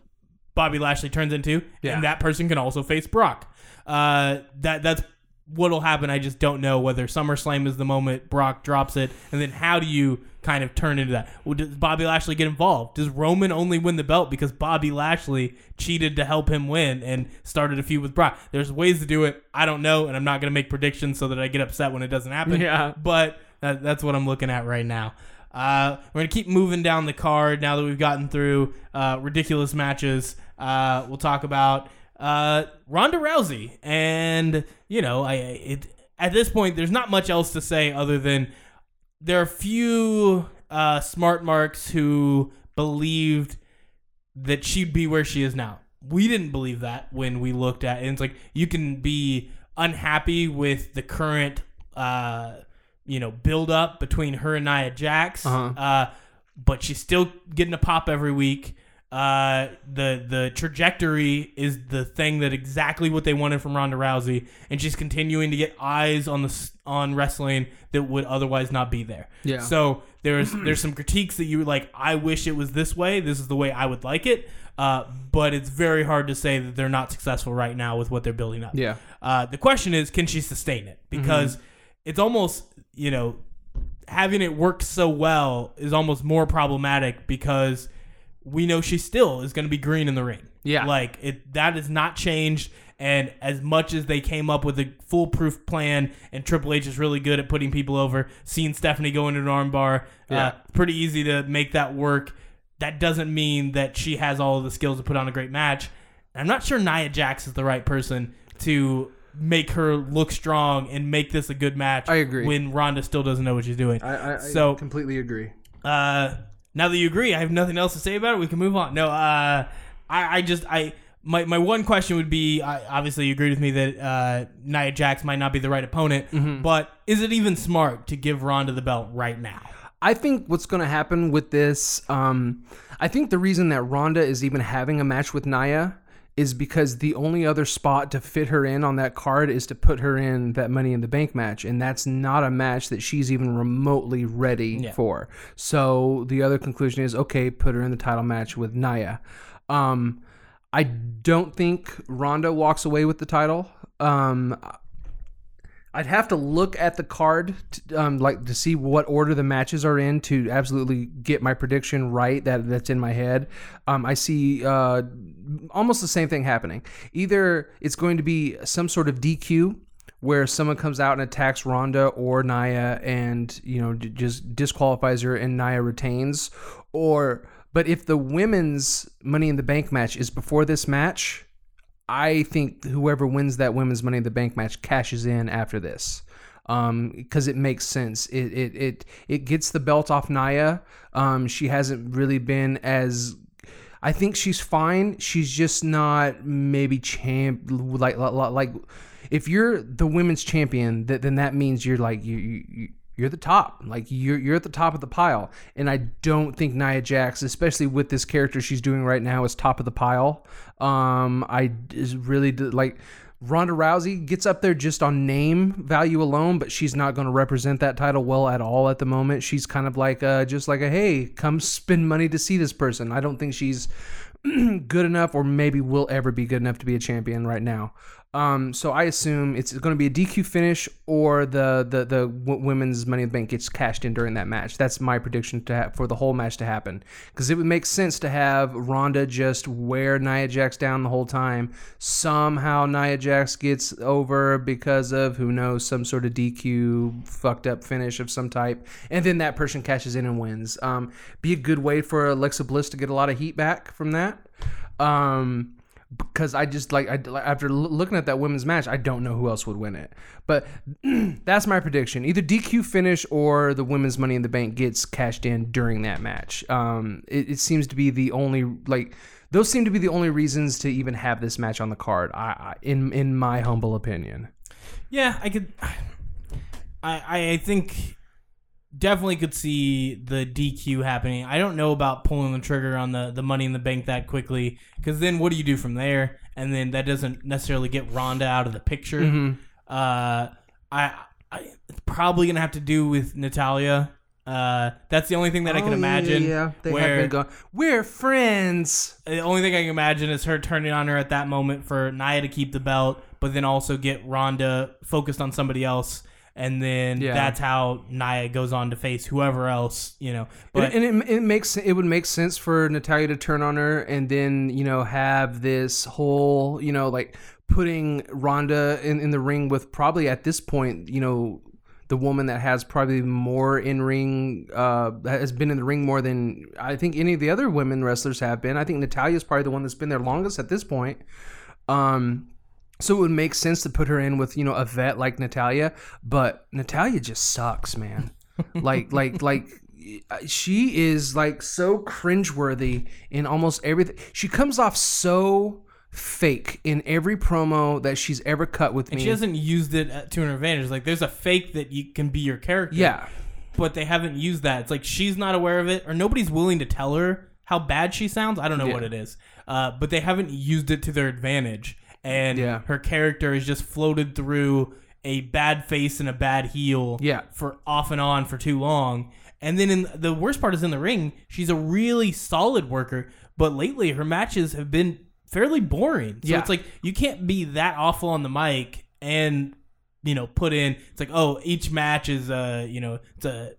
Bobby Lashley turns into, Yeah. and that person can also face Brock. Uh, that that's what'll happen. I just don't know whether SummerSlam is the moment Brock drops it, and then how do you kind of turn into that? Well, does Bobby Lashley get involved? Does Roman only win the belt because Bobby Lashley cheated to help him win and started a feud with Brock? There's ways to do it. I don't know, and I'm not going to make predictions so that I get upset when it doesn't happen. Yeah. but that, that's what I'm looking at right now. Uh, we're gonna keep moving down the card now that we've gotten through uh, ridiculous matches. Uh, we'll talk about uh, Ronda Rousey, and you know, I it at this point there's not much else to say other than there are a few uh, smart marks who believed that she'd be where she is now. We didn't believe that when we looked at it. And it's like you can be unhappy with the current, uh, you know, build up between her and Nia Jax, Uh-huh. uh, but she's still getting a pop every week. Uh, the the trajectory is the thing that exactly what they wanted from Ronda Rousey, and she's continuing to get eyes on the on wrestling that would otherwise not be there. Yeah. So there's there's some critiques that you like, I wish it was this way. This is the way I would like it. Uh, but it's very hard to say that they're not successful right now with what they're building up. Yeah. Uh, the question is, can she sustain it? Because it's almost you know having it work so well is almost more problematic because we know she still is going to be green in the ring. Yeah. like it that has not changed. And as much as they came up with a foolproof plan, and Triple H is really good at putting people over, seeing Stephanie go into an armbar, Yeah. uh, pretty easy to make that work. That doesn't mean that she has all of the skills to put on a great match. I'm not sure Nia Jax is the right person to make her look strong and make this a good match. I agree. When Ronda still doesn't know what she's doing. I, I, I So- completely agree. Uh, now that you agree, I have nothing else to say about it. We can move on. No, uh, I, I just I my, my one question would be I, obviously you agreed with me that uh, Nia Jax might not be the right opponent, Mm-hmm. but is it even smart to give Ronda the belt right now? I think what's going to happen with this, um, I think the reason that Ronda is even having a match with Nia is because the only other spot to fit her in on that card is to put her in that Money in the Bank match, and that's not a match that she's even remotely ready Yeah. for. So the other conclusion is okay, put her in the title match with Nia. Um, I don't think Ronda walks away with the title. Um, I'd have to look at the card, to, um, like to see what order the matches are in to absolutely get my prediction right. That that's in my head. Um, I see uh, almost the same thing happening. Either it's going to be some sort of DQ where someone comes out and attacks Ronda or Nia and you know d- just disqualifies her and Nia retains, or but if the women's Money in the Bank match is before this match I think whoever wins that women's Money in the Bank match cashes in after this. Um, because it makes sense. It, it it it gets the belt off Nia. Um, she hasn't really been as. I think she's fine. She's just not maybe champ like like, like if you're the women's champion, then that means you're like you, you you're the top. Like you're you're at the top of the pile. And I don't think Nia Jax, especially with this character she's doing right now, is top of the pile. Um, I is really like Ronda Rousey gets up there just on name value alone, but she's not going to represent that title well at all at the moment. She's kind of like a, just like a hey, come spend money to see this person. I don't think she's good enough, or maybe will ever be good enough to be a champion right now. Um, so I assume it's going to be a DQ finish or the the the women's Money in the Bank gets cashed in during that match. That's my prediction to for the whole match to happen because it would make sense to have Ronda just wear Nia Jax down the whole time. Somehow Nia Jax gets over because of who knows some sort of DQ fucked up finish of some type, and then that person cashes in and wins. Um, be a good way for Alexa Bliss to get a lot of heat back from that. Um, because I just like I after looking at that women's match, I don't know who else would win it. But that's my prediction: either DQ finish or the women's Money in the Bank gets cashed in during that match. Um, it, it seems to be the only like those seem to be the only reasons to even have this match on the card. I, I in in my humble opinion. Yeah, I could. I I think definitely could see the DQ happening. I don't know about pulling the trigger on the, the money in the bank that quickly because then what do you do from there? And then that doesn't necessarily get Ronda out of the picture. Mm-hmm. Uh, I, I it's probably gonna have to do with Natalya. Uh, that's the only thing that I can Oh, imagine. Yeah, yeah. they where- have been going. We're friends. The only thing I can imagine is her turning on her at that moment for Nia to keep the belt, but then also get Ronda focused on somebody else, and then Yeah. that's how Nia goes on to face whoever else, you know. But and, and it, it makes it would make sense for Natalya to turn on her and then you know have this whole you know like putting Ronda in, in the ring with probably at this point you know the woman that has probably more in ring uh has been in the ring more than I think any of the other women wrestlers have been. I think Natalya's probably the one that's been there longest at this point. Um so it would make sense to put her in with, you know, a vet like Natalya, but Natalya just sucks, man. like like like she is like so cringeworthy in almost everything. She comes off so fake in every promo that she's ever cut with and me. she hasn't used it to her advantage. Like there's a fake that you can be your character. yeah. but they haven't used that. It's like she's not aware of it, or nobody's willing to tell her how bad she sounds. I don't know Yeah. what it is, uh, but they haven't used it to their advantage. And Yeah. her character is just floated through a bad face and a bad heel Yeah. for off and on for too long. And then in the worst part is in the ring, she's a really solid worker, but lately her matches have been fairly boring. So Yeah. it's like you can't be that awful on the mic and you know put in it's like oh each match is uh you know it's a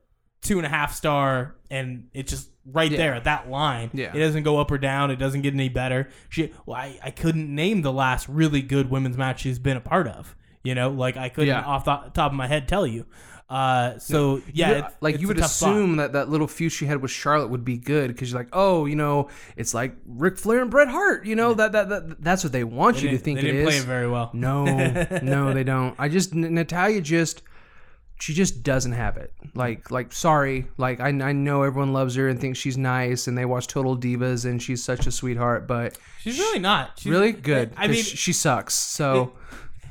two and a half star and it's just right Yeah. there at that line Yeah. it doesn't go up or down it doesn't get any better she well I, I couldn't name the last really good women's match she's been a part of you know like i couldn't Yeah. off the top of my head tell you uh so yeah, You- it's, like it's you would tough spot. assume that that little feud she had with Charlotte would be good because you're like, oh, you know, it's like Ric Flair and Bret Hart. You know that that, that that's what they want they you to think they didn't play is. it very well No, no, they don't. I just Natalya just she just doesn't have it. Like like sorry, like I I know everyone loves her and thinks she's nice and they watch Total Divas and she's such a sweetheart, but she's really not she's, really good. i mean she sucks. So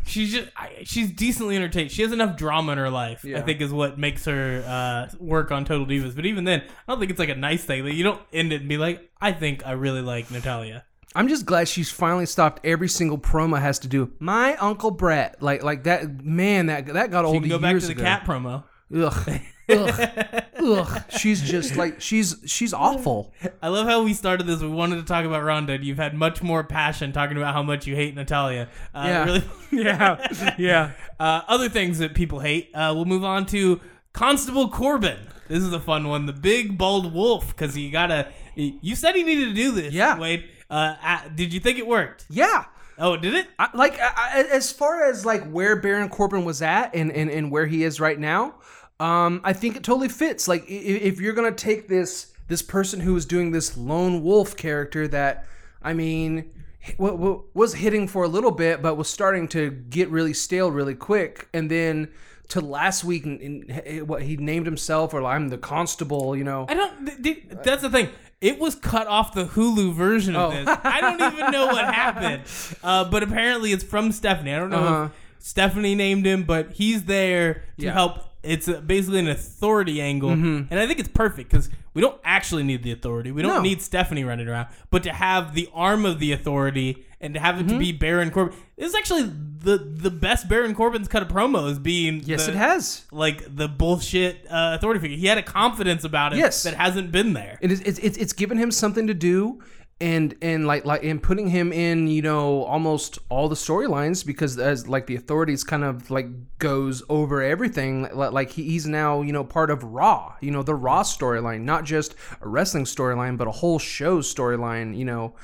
she's just she's decently entertained. She has enough drama in her life. I think is what makes her uh, work on Total Divas. But even then, I don't think it's like a nice thing. Like, you don't end it and be like, I think I really like Natalya. I'm just glad she's finally stopped. Every single promo has to do my Uncle Bret. Like like that man that that got You old can go back years to the ago. cat promo. Ugh. ugh, ugh. She's just like she's she's awful. I love how we started this. We wanted to talk about Ronda, and you've had much more passion talking about how much you hate Natalya. Uh, Yeah. Really, Yeah, yeah. Uh, other things that people hate. Uh, we'll move on to Constable Corbin. This is a fun one. The big bald wolf, because you gotta. You said he needed to do this. Yeah. Wade. Uh, did you think it worked? Yeah. Oh, did it? I, like I, as far as like where Baron Corbin was at and, and, and where he is right now, um, I think it totally fits. Like if you're gonna take this this person who was doing this lone wolf character that, I mean, was hitting for a little bit, but was starting to get really stale really quick, and then to last week, in, in, what he named himself or I'm the constable, you know. I don't. th- th- that's the thing. It was cut off the Hulu version of Oh. this. I don't even know what happened. Uh, but apparently, it's from Stephanie. I don't know Uh-huh. if Stephanie named him, but he's there to Yeah. Mm-hmm. help. It's basically an authority angle, and I think it's perfect because we don't actually need the authority. We don't No. need Stephanie running around, but to have the arm of the authority and to have it to Mm-hmm. be Baron Corbin is actually the the best Baron Corbin's cut of promo is being Yes, the- it has. like the bullshit uh, authority figure. He had a confidence about it Yes. that hasn't been there. It is it's it's it's given him something to do and and like like and putting him in you know almost all the storylines because as like the authorities kind of like goes over everything like, like he's now you know part of raw you know the raw storyline not just a wrestling storyline but a whole show storyline you know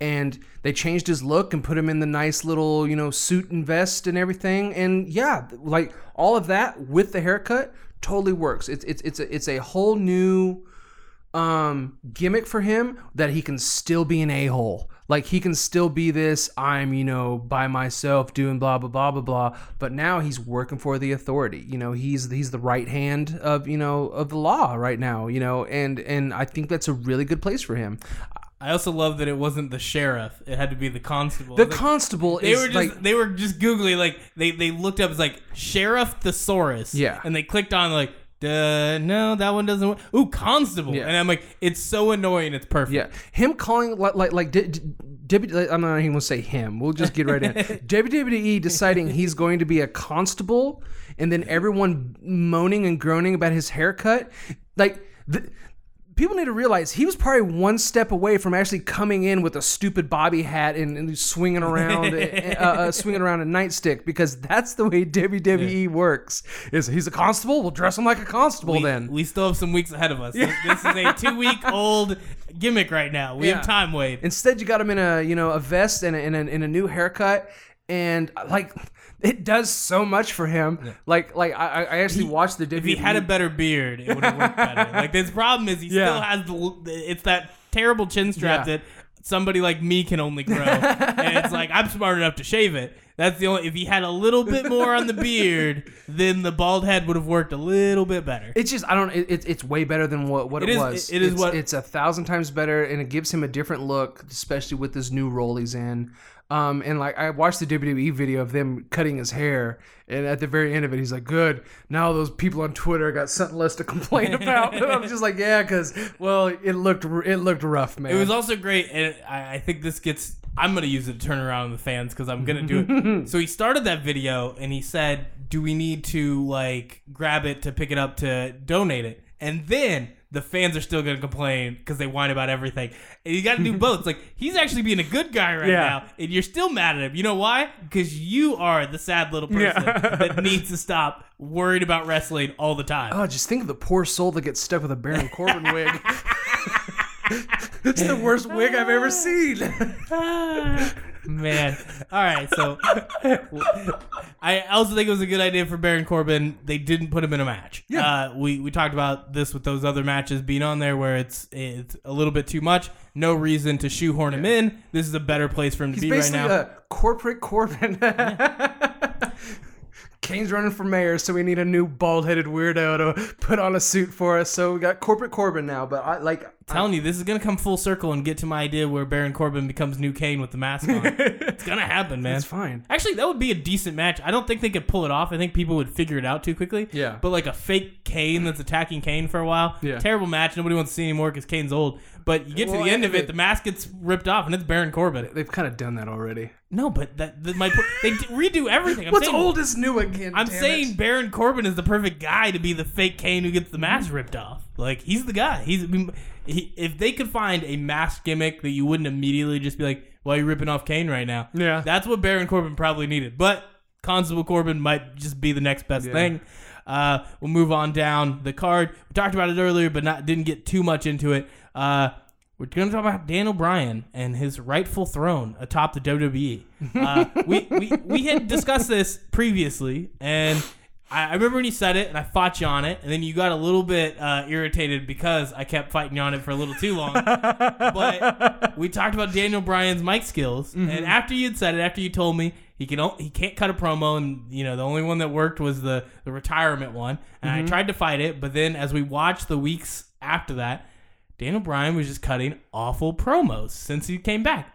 and they changed his look and put him in the nice little you know suit and vest and everything and yeah like all of that with the haircut totally works. It's it's it's a, it's a whole new um gimmick for him that he can still be an a-hole like he can still be this i'm you know by myself doing blah blah blah blah blah but now he's working for the authority you know he's he's the right hand of you know of the law right now you know and and i think that's a really good place for him I also love that it wasn't the sheriff; it had to be the constable. the Like, constable they is were just like they were just googling like they they looked up it's like sheriff thesaurus. Yeah. and they clicked on like. Duh, no, that one doesn't work. Ooh, constable, Yeah. and I'm like, it's so annoying. It's perfect. Yeah, him calling like like like D- D- W. I'm not even gonna say him. We'll just get right in. WWE deciding he's going to be a constable, and then everyone moaning and groaning about his haircut. Like the, people need to realize he was probably one step away from actually coming in with a stupid bobby hat and, and swinging around, uh, uh, swinging around a nightstick because that's the way WWE works. Is he's a constable? We'll dress him like a constable we, then. we still have some weeks ahead of us. This is a two week old gimmick right now. We Yeah. have time, Wade. Instead, you got him in a you know a vest and a, and a, and a new haircut, and like it does so much for him. Like like I, I actually watched the WWE. If he had a better beard, it would have worked better. Like his problem is he Yeah. still has the it's that terrible chin strap Yeah. that somebody like me can only grow. and it's like I'm smart enough to shave it. That's the only if he had a little bit more on the beard, then the bald head would have worked a little bit better. It's just I don't. It, it's it's way better than what what It it, is- was. it is it's, what- it's a thousand times better, and it gives him a different look, especially with this new role he's in. Um, and like I watched the WWE video of them cutting his hair, and at the very end of it, he's like, "Good, now those people on Twitter got something less to complain about." and I'm just like, "Yeah, because well, it looked it looked rough, man." It was also great, and I, I think this gets. I'm gonna use it to turn around the fans because I'm gonna do it. so he started that video and he said, "Do we need to like grab it to pick it up to donate it?" And then the fans are still gonna complain because they whine about everything. And you got to do both. It's like he's actually being a good guy right Yeah. now, and you're still mad at him. You know why? Because you are the sad little person Yeah. that needs to stop worried about wrestling all the time. Oh, just think of the poor soul that gets stuck with a Baron Corbin wig. it's the worst wig I've ever seen. Man. All right. So I also think it was a good idea for Baron Corbin. They didn't put him in a match. Yeah. Uh, we, we talked about this with those other matches being on there where it's it's a little bit too much. No reason to shoehorn him in. This is a better place for him to be right now. a corporate Corbin. Kane's running for mayor, so we need a new bald-headed weirdo to put on a suit for us. So we got corporate Corbin now. But I like telling you, this is gonna come full circle and get to my idea where Baron Corbin becomes new Kane with the mask on. it's gonna happen, man. That's fine. Actually, that would be a decent match. I don't think they could pull it off. I think people would figure it out too quickly. Yeah. But like a fake Kane that's attacking Kane for a while. Yeah. Terrible match. Nobody wants to see anymore because Kane's old. But you get to the end of it, the mask gets ripped off, and it's Baron Corbin. They've kind of done that already. No, but that, that my they redo everything. I'm What's saying, old is new again. I'm saying it. Baron Corbin is the perfect guy to be the fake Kane who gets the mask ripped off. Like he's the guy. He's he, if they could find a mask gimmick that you wouldn't immediately just be like, "Why are you ripping off Kane right now?" Yeah. that's what Baron Corbin probably needed. But Constable Corbin might just be the next best Yeah. thing. Uh, we'll move on down the card. We talked about it earlier, but not didn't get too much into it. Uh, we're going to talk about Daniel Bryan and his rightful throne atop the WWE. Uh, we, we we had discussed this previously, and I, I remember when you said it, and I fought you on it, and then you got a little bit uh, irritated because I kept fighting you on it for a little too long. but we talked about Daniel Bryan's mic skills, and after you'd said it, after you told me he can he can't cut a promo, and you know the only one that worked was the the retirement one, and I tried to fight it, but then as we watched the weeks after that, Daniel Bryan was just cutting awful promos since he came back.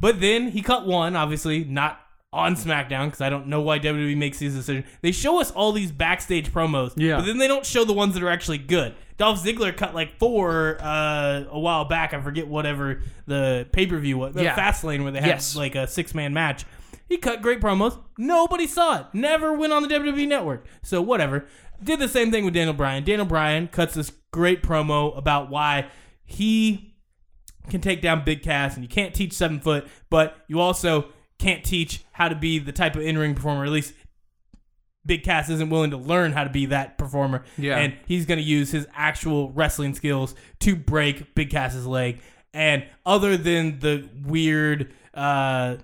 But then he cut one, obviously not on SmackDown because I don't know why WWE makes these decisions. They show us all these backstage promos, Yeah. but then they don't show the ones that are actually good. Dolph Ziggler cut like four uh, a while back. I forget whatever the pay per view was, the Yeah. Fastlane where they had Yes. like a six man match. He cut great promos. Nobody saw it. Never went on the WWE network. So whatever. Did the same thing with Daniel Bryan. Daniel Bryan cuts this great promo about why he can take down Big Cass, and you can't teach seven foot, but you also can't teach how to be the type of in ring performer. At least Big Cass isn't willing to learn how to be that performer. Yeah. And he's going to use his actual wrestling skills to break Big Cass's leg. And other than the weird, uh,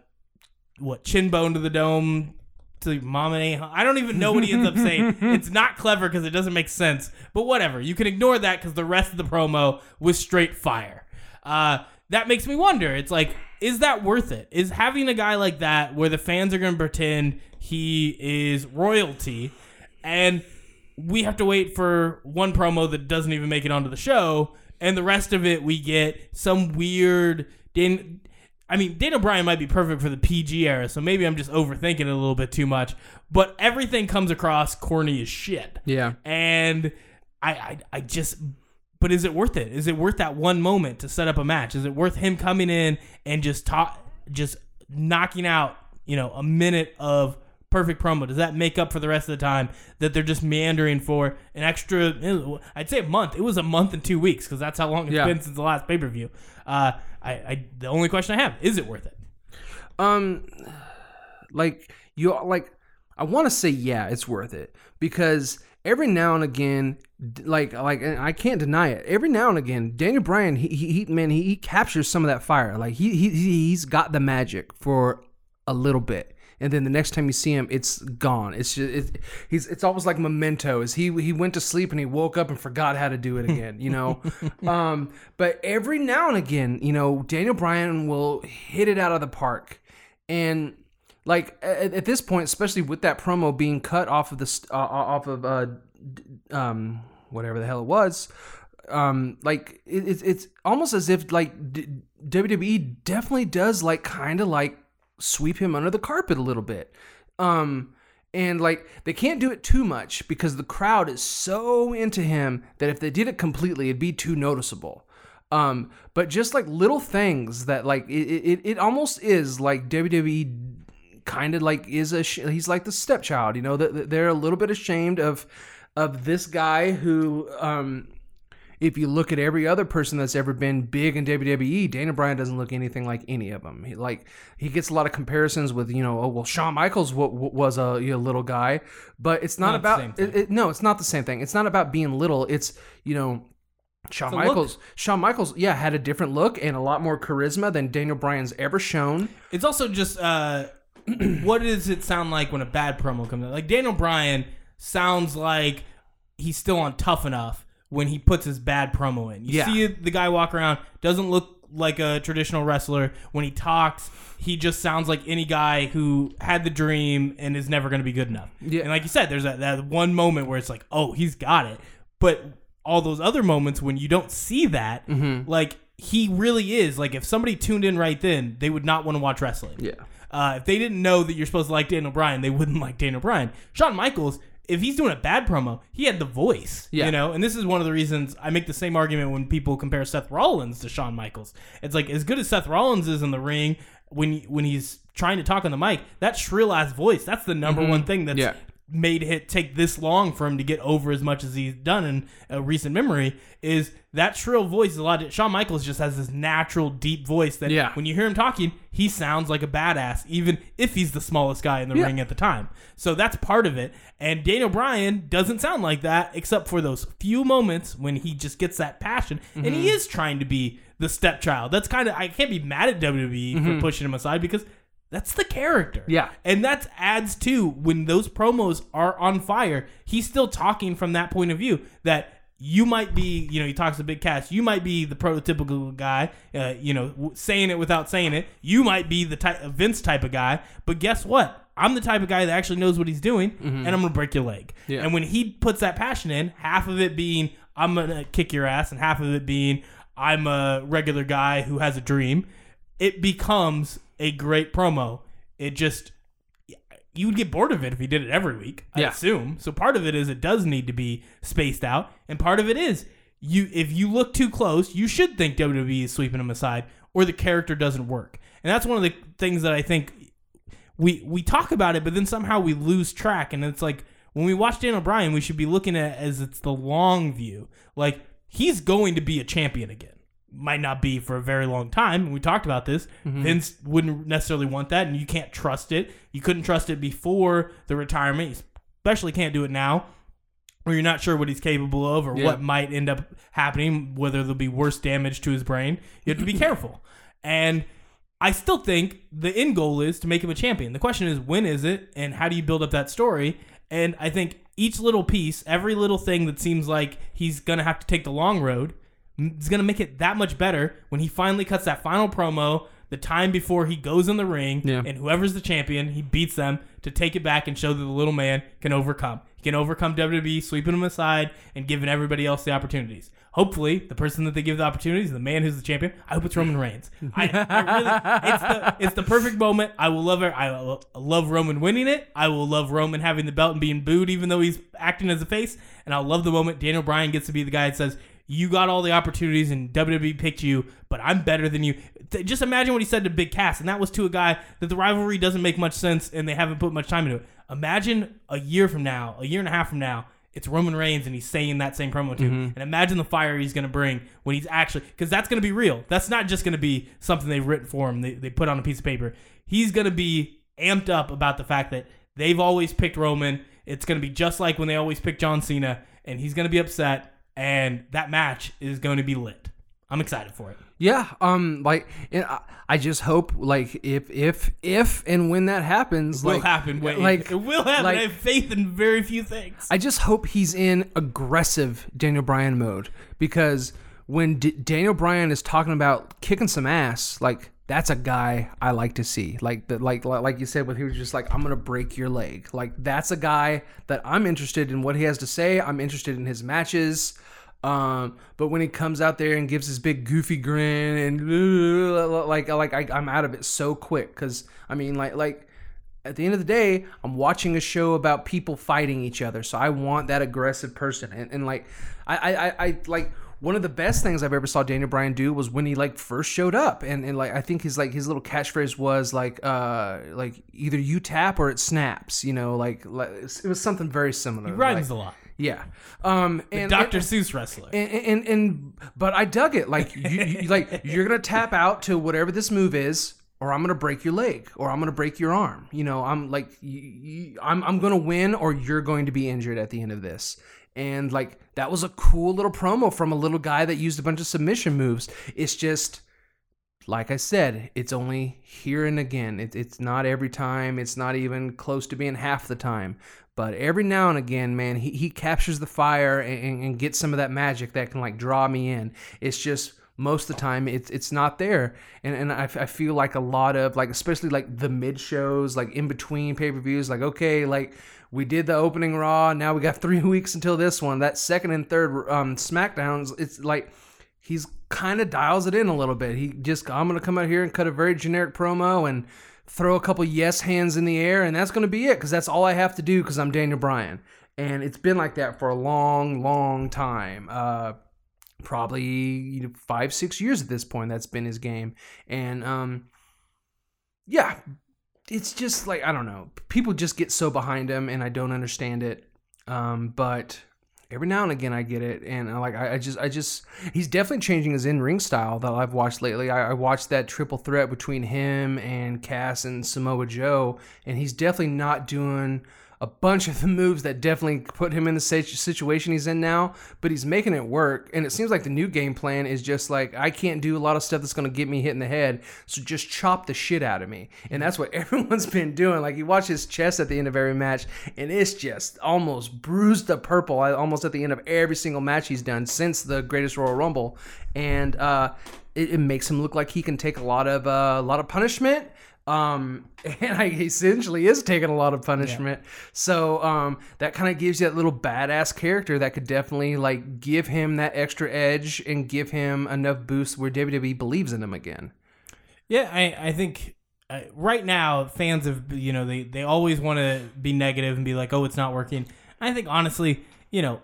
what, chin bone to the dome to mama ain't I don't even know what he ends up saying. It's not clever because it doesn't make sense. But whatever. You can ignore that because the rest of the promo was straight fire. Uh, that makes me wonder. It's like, is that worth it? Is having a guy like that where the fans are going to pretend he is royalty and we have to wait for one promo that doesn't even make it onto the show, and the rest of it we get some weird. Dan, I mean, Daniel Bryan might be perfect for the PG era, so maybe I'm just overthinking it a little bit too much. But everything comes across corny as shit. Yeah. And I, I, I just. But is it worth it? Is it worth that one moment to set up a match? Is it worth him coming in and just talk, just knocking out, you know, a minute of perfect promo? Does that make up for the rest of the time that they're just meandering for an extra? I'd say a month. It was a month and two weeks because that's how long it's Yeah. been since the last pay per view. Uh, I, I, the only question I have is it worth it? Um, like you like, I want to say yeah, it's worth it because every now and again, like like I can't deny it. Every now and again, Daniel Bryan, he, he, he man, he, he captures some of that fire. Like he, he he's got the magic for a little bit. And then the next time you see him, it's gone. It's just it, he's it's almost like memento. Is he he went to sleep and he woke up and forgot how to do it again, you know? um, but every now and again, you know, Daniel Bryan will hit it out of the park, and like at, at this point, especially with that promo being cut off of the uh, off of uh, um whatever the hell it was, um like it, it's it's almost as if like D- WWE definitely does like kind of like sweep him under the carpet a little bit. Um and like they can't do it too much because the crowd is so into him that if they did it completely it'd be too noticeable. Um but just like little things that like it it, it almost is like WWE kind of like is a sh- he's like the stepchild, you know, that they're a little bit ashamed of of this guy who um if you look at every other person that's ever been big in WWE, Daniel Bryan doesn't look anything like any of them. He, like he gets a lot of comparisons with you know, oh well, Shawn Michaels w- w- was a you know, little guy, but it's not, Not about it, it- no, it's not the same thing. It's not about being little. It's you know. Shawn look. Michaels, Shawn Michaels, yeah, had a different look and a lot more charisma than Daniel Bryan's ever shown. It's also just uh, what does it sound like when a bad promo comes out? Like Daniel Bryan sounds like he's still on tough enough when he puts his bad promo in. You Yeah. see the guy walk around, doesn't look like a traditional wrestler. When he talks, he just sounds like any guy who had the dream and is never going to be good enough. Yeah. And like you said, there's that, that one moment where it's like, oh, he's got it. But all those other moments when you don't see that, Mm-hmm. like he really is. Like if somebody tuned in right then, they would not want to watch wrestling. Yeah. Uh, if they didn't know that you're supposed to like Daniel Bryan, they wouldn't like Daniel Bryan. Shawn Michaels, if he's doing a bad promo, he had the voice. Yeah. You know, and this is one of the reasons I make the same argument when people compare Seth Rollins to Shawn Michaels. It's like as good as Seth Rollins is in the ring when when he's trying to talk on the mic, that shrill ass voice, that's the number mm-hmm. one thing that's Yeah. Made it take this long for him to get over as much as he's done in a recent memory is that shrill voice is a lot of, Shawn Michaels just has this natural deep voice that Yeah. when you hear him talking he sounds like a badass even if he's the smallest guy in the Yeah. ring at the time so that's part of it and Daniel Bryan doesn't sound like that except for those few moments when he just gets that passion and he Mm-hmm. is trying to be the stepchild that's kind of I can't be mad at WWE for pushing him aside because that's the character Mm-hmm. Yeah. and that adds to when those promos are on fire, he's still talking from that point of view that you might be, you know, he talks to Big Cass, you might be the prototypical guy, uh, you know, w- saying it without saying it. You might be the type Vince type of guy, but guess what? I'm the type of guy that actually knows what he's doing, and I'm gonna break your leg. Mm-hmm. Yeah. And when he puts that passion in, half of it being I'm gonna kick your ass, and half of it being I'm a regular guy who has a dream, it becomes a great promo. It just you would get bored of it if he did it every week. I Yeah. assume. So part of it is it does need to be spaced out, and part of it is you if you look too close, you should think WWE is sweeping him aside, or the character doesn't work. And that's one of the things that I think we we talk about it, but then somehow we lose track. And it's like when we watch Daniel Bryan, we should be looking at it as it's the long view. Like he's going to be a champion again. Might not be for a very long time. We talked about this. Mm-hmm. Vince wouldn't necessarily want that, and you can't trust it. You couldn't trust it before the retirement. You especially can't do it now, where you're not sure what he's capable of, or Yeah. what might end up happening. Whether there'll be worse damage to his brain. You have to be careful. And I still think the end goal is to make him a champion. The question is when is it and how do you build up that story? And I think each little piece, every little thing that seems like he's going to have to take the long road is going to make it that much better when he finally cuts that final promo the time before he goes in the ring Yeah. and whoever's the champion, he beats them to take it back and show that the little man can overcome. He can overcome WWE, sweeping him aside and giving everybody else the opportunities. Hopefully, the person that they give the opportunities, the man who's the champion, I hope it's Roman Reigns. I, I really, it's the it's the perfect moment. I will love it. I will love Roman winning it. I will love Roman having the belt and being booed, even though he's acting as a face. And I'll love the moment Daniel Bryan gets to be the guy that says, "You got all the opportunities, and WWE picked you, but I'm better than you." Just imagine what he said to Big Cass, and that was to a guy that the rivalry doesn't make much sense, and they haven't put much time into it. Imagine a year from now, a year and a half from now, it's Roman Reigns and he's saying that same promo to him. Mm-hmm. And imagine the fire he's going to bring when he's actually, because that's going to be real. That's not just going to be something they've written for him, they, they put on a piece of paper. He's going to be amped up about the fact that they've always picked Roman. It's going to be just like when they always picked John Cena, and he's going to be upset, and that match is going to be lit. I'm excited for it. Yeah, um, like I, I just hope, like, if if if and when that happens, It will like, happen. Wait, like it will happen. like- I have faith in very few things. I just hope he's in aggressive Daniel Bryan mode because when D- Daniel Bryan is talking about kicking some ass, like that's a guy I like to see. Like the like like like you said, when he was just like, "I'm gonna break your leg." Like that's a guy that I'm interested in what he has to say. I'm interested in his matches. Um, but when he comes out there and gives his big goofy grin and like like I, I'm out of it so quick because I mean like like at the end of the day, I'm watching a show about people fighting each other. So I want that aggressive person. And, and like, I, I, I, I like one of the best things I've ever saw Daniel Bryan do was when he like first showed up. And, and like, I think his like his little catchphrase was like, uh, like either you tap or it snaps, you know, like, like it was something very similar. He rhymes like, a lot. Yeah. Um, and Dr. and- Seuss wrestler. and, and and but I dug it. Like you, you like you're gonna tap out to whatever this move is, or I'm gonna break your leg, or I'm gonna break your arm. You know, I'm like you, you, I'm I'm gonna win, or you're going to be injured at the end of this. And like that was a cool little promo from a little guy that used a bunch of submission moves. It's just like I said, it's only here and again. It, it's not every time. It's not even close to being half the time. But every now and again, man, he, he captures the fire and, and, gets some of that magic that can like draw me in. It's just most of the time it's it's not there. And and I, I feel like a lot of like especially like the mid shows like in between pay-per-views like okay like we did the opening raw now we got three weeks until this one. That second and third um smackdowns it's like he's kind of dials it in a little bit. He just i'm gonna come out here and cut a very generic promo and throw a couple yes hands in the air and that's gonna be it because that's all i have to do because i'm daniel bryan and it's been like that for a long long time uh probably five, six years at this point. That's been his game, and um, yeah, it's just like I don't know. People just get so behind him, and I don't understand it. Um, but every now and again, I get it, and I like I, I just I just he's definitely changing his in ring style that I've watched lately. I, I watched that triple threat between him and Cass and Samoa Joe, and he's definitely not doing a bunch of the moves that definitely put him in the situation he's in now, but he's making it work. And it seems like the new game plan is just like, I can't do a lot of stuff that's going to get me hit in the head, so just chop the shit out of me. And that's what everyone's been doing. Like, you watch his chest at the end of every match, and it's just almost bruised to purple, almost at the end of every single match he's done since the Greatest Royal Rumble. And, uh, it, it, makes him look like he can take a lot of uh, a lot of punishment um, and I essentially is taking a lot of punishment. Yeah. So um, that kind of gives you that little badass character that could definitely like give him that extra edge and give him enough boost where WWE believes in him again. Yeah, I I think uh, right now fans of you know they they always want to be negative and be like oh it's not working. I think honestly you know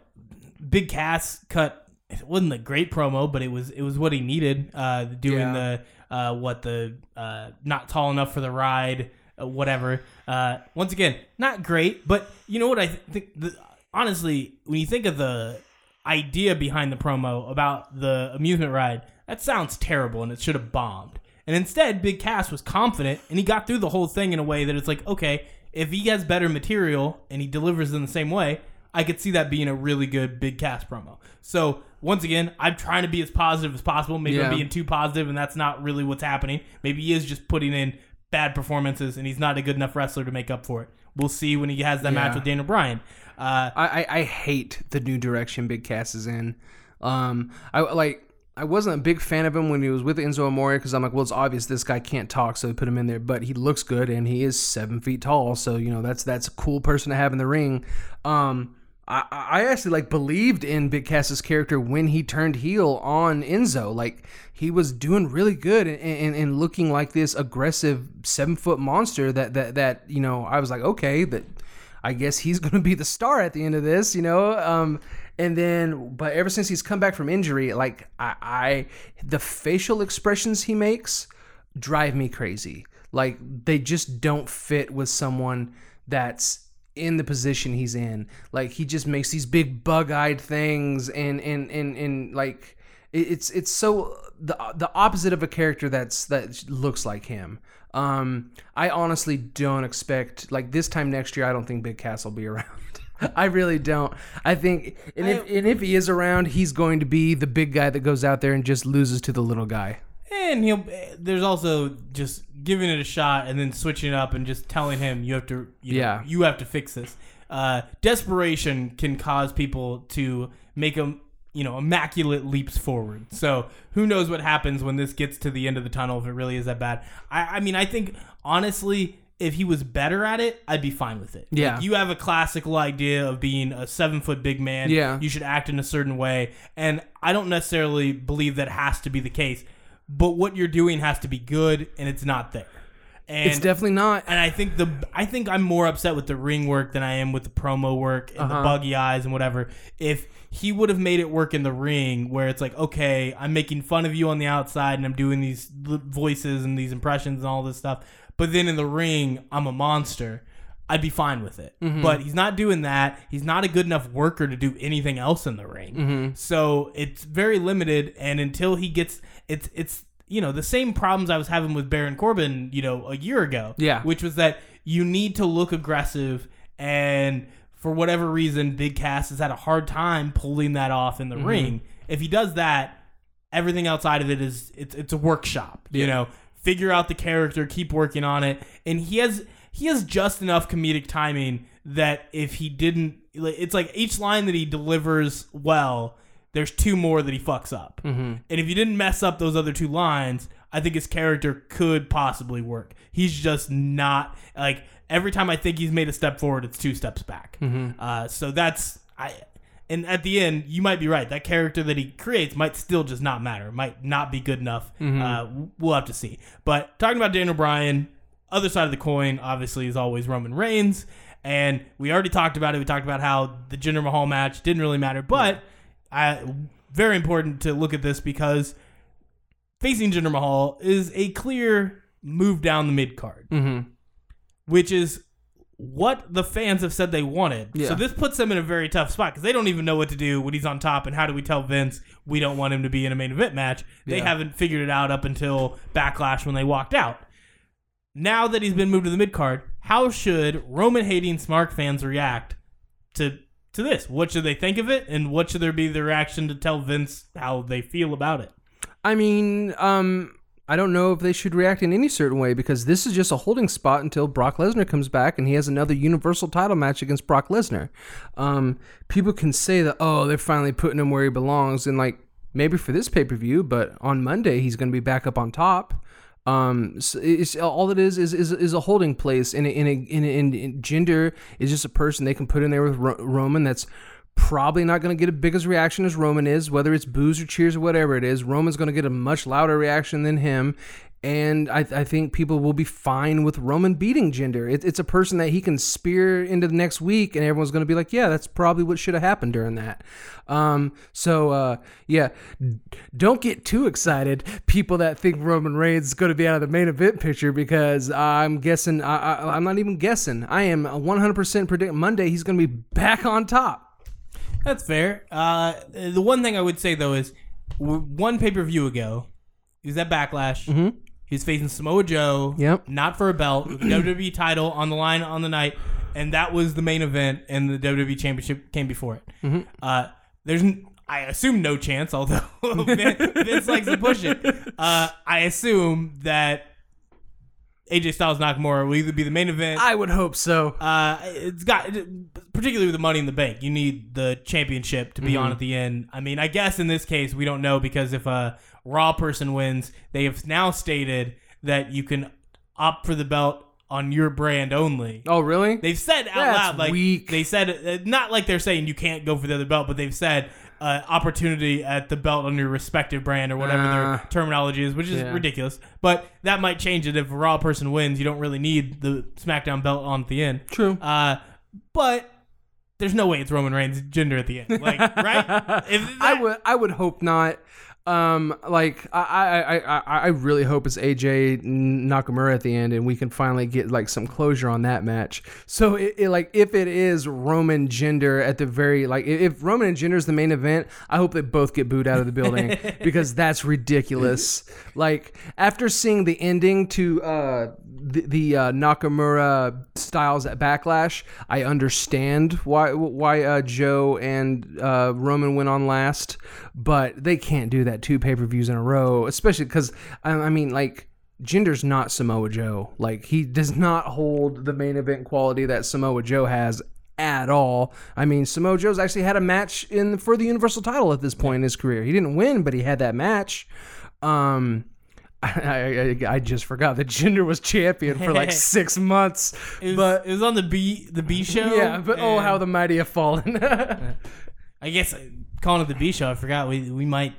Big Cass cut it wasn't a great promo, but it was it was what he needed. Uh, doing yeah. the uh, what the uh, not tall enough for the ride, uh, whatever. Uh, once again, not great, but you know what I th- think. The, honestly, when you think of the idea behind the promo about the amusement ride, that sounds terrible, and it should have bombed. And instead, Big Cass was confident, and he got through the whole thing in a way that it's like, okay, if he has better material and he delivers in the same way, I could see that being a really good Big Cass promo. So once again, I'm trying to be as positive as possible. Maybe yeah. I'm being too positive, and that's not really what's happening. Maybe he is just putting in bad performances, and he's not a good enough wrestler to make up for it. We'll see when he has that yeah. match with Daniel Bryan. Uh, I, I, I hate the new direction Big Cass is in. Um, I like. I wasn't a big fan of him when he was with Enzo Amore because I'm like, well, it's obvious this guy can't talk, so they put him in there. But he looks good and he is seven feet tall, so you know that's that's a cool person to have in the ring. Um, I, actually like believed in Big Cass's character when he turned heel on Enzo. Like he was doing really good and, and, and looking like this aggressive seven foot monster that that that you know I was like okay that I guess he's gonna be the star at the end of this you know um and then but ever since he's come back from injury like I, I the facial expressions he makes drive me crazy like they just don't fit with someone that's in the position he's in. Like he just makes these big bug-eyed things and and and and like it's it's so the the opposite of a character that's that looks like him. Um, I honestly don't expect like this time next year. I don't think Big Cass will be around. I really don't. I think, and if and if he is around, he's going to be the big guy that goes out there and just loses to the little guy and he'll. There's also just giving it a shot and then switching it up and just telling him you have to. You know, yeah. You have to fix this. Uh, desperation can cause people to make them you know immaculate leaps forward. So who knows what happens when this gets to the end of the tunnel if it really is that bad. I, I mean, I think honestly, if he was better at it, I'd be fine with it. Yeah, like, you have a classical idea of being a seven foot big man. Yeah, you should act in a certain way, and I don't necessarily believe that has to be the case but what you're doing has to be good, and it's not there. And, it's definitely not. And I think the I think I'm more upset with the ring work than I am with the promo work and uh-huh. the buggy eyes and whatever. If he would have made it work in the ring, where it's like, okay, I'm making fun of you on the outside and I'm doing these voices and these impressions and all this stuff, but then in the ring, I'm a monster. I'd be fine with it. Mm-hmm. But he's not doing that. He's not a good enough worker to do anything else in the ring. Mm-hmm. So it's very limited. And until he gets, it's it's you know the same problems I was having with Baron Corbin, you know, a year ago. Yeah, which was that you need to look aggressive, and for whatever reason, Big Cass has had a hard time pulling that off in the mm-hmm. ring. If he does that, everything outside of it is it's it's a workshop. You know, figure out the character, keep working on it, and he has he has just enough comedic timing that if he didn't, it's like each line that he delivers well there's two more that he fucks up. Mm-hmm. And if you didn't mess up those other two lines, I think his character could possibly work. He's just not like every time I think he's made a step forward, it's two steps back. Mm-hmm. Uh, so that's I. And at the end, you might be right. That character that he creates might still just not matter. Might not be good enough. Uh, we'll have to see. But talking about Daniel Bryan, other side of the coin, obviously, is always Roman Reigns. And we already talked about it. We talked about how the Jinder Mahal match didn't really matter. But I, very important to look at this because facing Jinder Mahal is a clear move down the mid card, Mm-hmm. which is what the fans have said they wanted. Yeah. So this puts them in a very tough spot because they don't even know what to do when he's on top. And how do we tell Vince we don't want him to be in a main event match? They Yeah. haven't figured it out up until Backlash when they walked out. Now that he's been moved to the mid card, how should Roman hating Smart fans react to to this? What should they think of it, and what should there be the reaction to tell Vince how they feel about it? I mean, um, I don't know if they should react in any certain way because this is just a holding spot until Brock Lesnar comes back and he has another Universal title match against Brock Lesnar. Um, people can say that, oh, they're finally putting him where he belongs, and like maybe for this pay per view, but on Monday he's going to be back up on top. Um, so it's all it is is is, is a holding place, and in in, in, Jinder is just a person they can put in there with Ro- Roman that's probably not going to get a big as reaction as Roman is, whether it's boos or cheers or whatever it is. Roman's going to get a much louder reaction than him. And I, I think people will be fine with Roman beating Jinder. It, it's a person that he can spear into the next week, and everyone's going to be like, yeah, that's probably what should have happened during that. Um, so, uh, yeah, don't get too excited, people that think Roman Reigns is going to be out of the main event picture, because I'm guessing, I, I, I'm not even guessing. I am 100% predict Monday he's going to be back on top. That's fair. Uh, the one thing I would say though is w- one pay per view ago, he that at Backlash. Mhm. He was facing Samoa Joe. Yep. Not for a belt, with the WWE title on the line on the night, and that was the main event, and the WWE Championship came before it. Mm-hmm. Uh, there's, n- I assume, no chance. Although Vince likes to push it, uh, I assume that AJ Styles Nakamura will either be the main event. I would hope so. Uh, it's got particularly with the Money in the Bank. You need the championship to be Mm-hmm. on at the end. I mean, I guess in this case we don't know because if a Raw person wins, they have now stated that you can opt for the belt on your brand only. Oh, really? They've said out That's loud, like weak. they said, uh, not like they're saying you can't go for the other belt, but they've said uh, opportunity at the belt on your respective brand or whatever Uh, their terminology is, which is yeah. ridiculous. But that might change it if a Raw person wins. You don't really need the SmackDown belt on at the end. True. Uh, but there's no way it's Roman Reigns Jinder at the end, like right? If I would I would hope not. Um, like I, I, I, I- really hope it's AJ Nakamura at the end, and we can finally get like some closure on that match. So, it, it, like, if it is Roman Jinder at the very like, if Roman and Jinder is the main event, I hope they both get booed out of the building because that's ridiculous. Like after seeing the ending to uh the, the uh, Nakamura Styles at Backlash, I understand why why uh, Joe and uh, Roman went on last, but they can't do that two pay per views in a row, especially because I, I mean like. Jinder's not Samoa Joe. Like he does not hold the main event quality that Samoa Joe has at all. I mean, Samoa Joe's actually had a match in for the Universal title at this point in his career. He didn't win, but he had that match. Um, I, I, I just forgot that Jinder was champion for like six months. it was, but it was on the B the B show. yeah, but oh, how the mighty have fallen. I guess uh, calling it the B show. I forgot we we might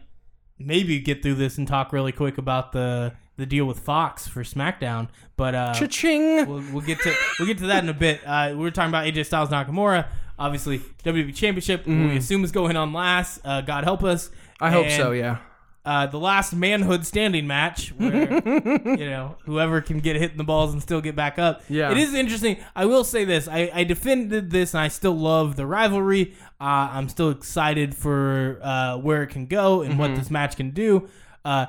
maybe get through this and talk really quick about the the deal with Fox for SmackDown, but uh, Cha-ching. we'll, we'll get to we'll get to that in a bit. Uh, we were talking about AJ Styles Nakamura, obviously WWE Championship. We assume is going on last. Uh, God help us. Mm. I hope so. Yeah. Uh, the last manhood standing match, where you know whoever can get hit in the balls and still get back up. Yeah. it is interesting. I will say this: I, I defended this, and I still love the rivalry. Uh, I'm still excited for uh, where it can go and Mm-hmm. what this match can do. Uh,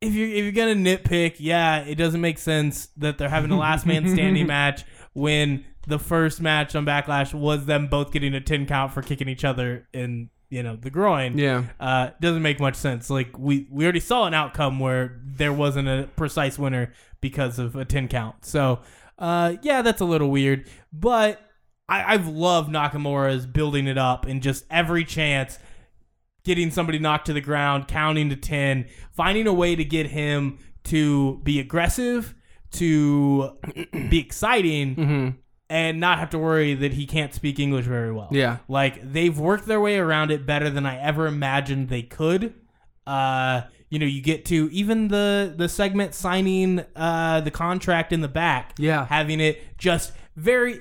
if you're if you're gonna nitpick, yeah, it doesn't make sense that they're having a last man standing match when the first match on Backlash was them both getting a ten count for kicking each other in you know the groin. Yeah. uh, doesn't make much sense. Like we we already saw an outcome where there wasn't a precise winner because of a ten count. So uh, yeah, that's a little weird, but I, I've loved Nakamura's building it up and just every chance getting somebody knocked to the ground, counting to 10, finding a way to get him to be aggressive, to be exciting, and not have to worry that he can't speak English very well. Yeah. Like they've worked their way around it better than I ever imagined they could. Uh, you know, you get to even the the segment signing uh the contract in the back. Yeah. Having it just very